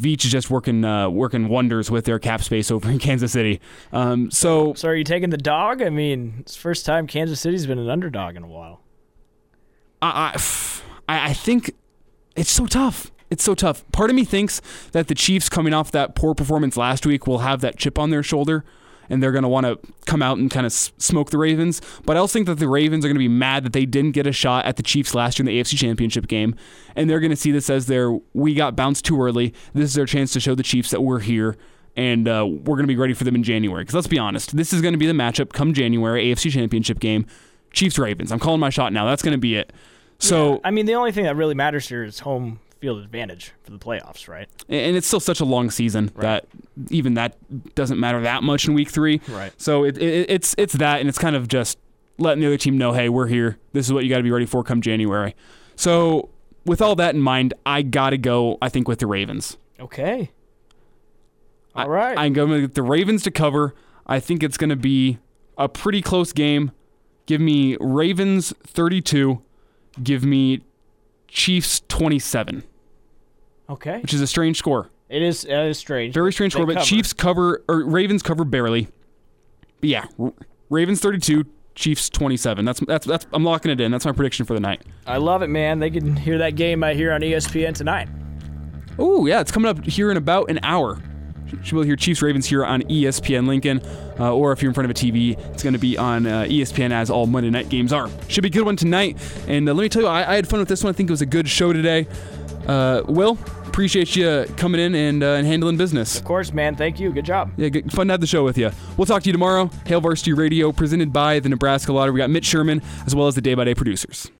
Veach is just working uh, working wonders with their cap space over in Kansas City. Um, so, So are you taking the dog? I mean, it's the first time Kansas City's been an underdog in a while. I, I, I think it's so tough. It's so tough. Part of me thinks that the Chiefs, coming off that poor performance last week, will have that chip on their shoulder, and they're going to want to come out and kind of smoke the Ravens. But I also think that the Ravens are going to be mad that they didn't get a shot at the Chiefs last year in the AFC Championship game, and they're going to see this as their we got bounced too early. This is their chance to show the Chiefs that we're here. And uh, we're going to be ready for them in January. Because let's be honest, this is going to be the matchup come January, AFC Championship game. Chiefs Ravens. I'm calling my shot now. That's going to be it. So yeah, I mean, the only thing that really matters here is home field advantage for the playoffs, right? And it's still such a long season right. that even that doesn't matter that much in week three. Right. So it, it, it's it's that, and it's kind of just letting the other team know, hey, we're here. This is what you got to be ready for come January. So with all that in mind, I got to go. I think with the Ravens. Okay. All right. I, I'm going with the Ravens to cover. I think it's going to be a pretty close game. Give me Ravens 32. Give me Chiefs 27. Okay. Which is a strange score. It is, it is strange. Very strange score, but cover. Chiefs cover, or Ravens cover barely. But yeah, Ravens 32, Chiefs 27. That's that's that's I'm locking it in. That's my prediction for the night. I love it, man. They can hear that game right here on ESPN tonight. Oh, yeah, it's coming up here in about an hour. Should be able to hear Chiefs Ravens here on ESPN Lincoln, uh, or if you're in front of a TV, it's going to be on uh, ESPN as all Monday night games are. Should be a good one tonight. And uh, let me tell you, I, I, had fun with this one. I think it was a good show today. Uh, Will, appreciate you coming in and, uh, and handling business. Of course, man. Thank you. Good job. Yeah, good, fun to have the show with you. We'll talk to you tomorrow. Hail Varsity Radio, presented by the Nebraska Lottery. We got Mitch Sherman as well as the day by day producers.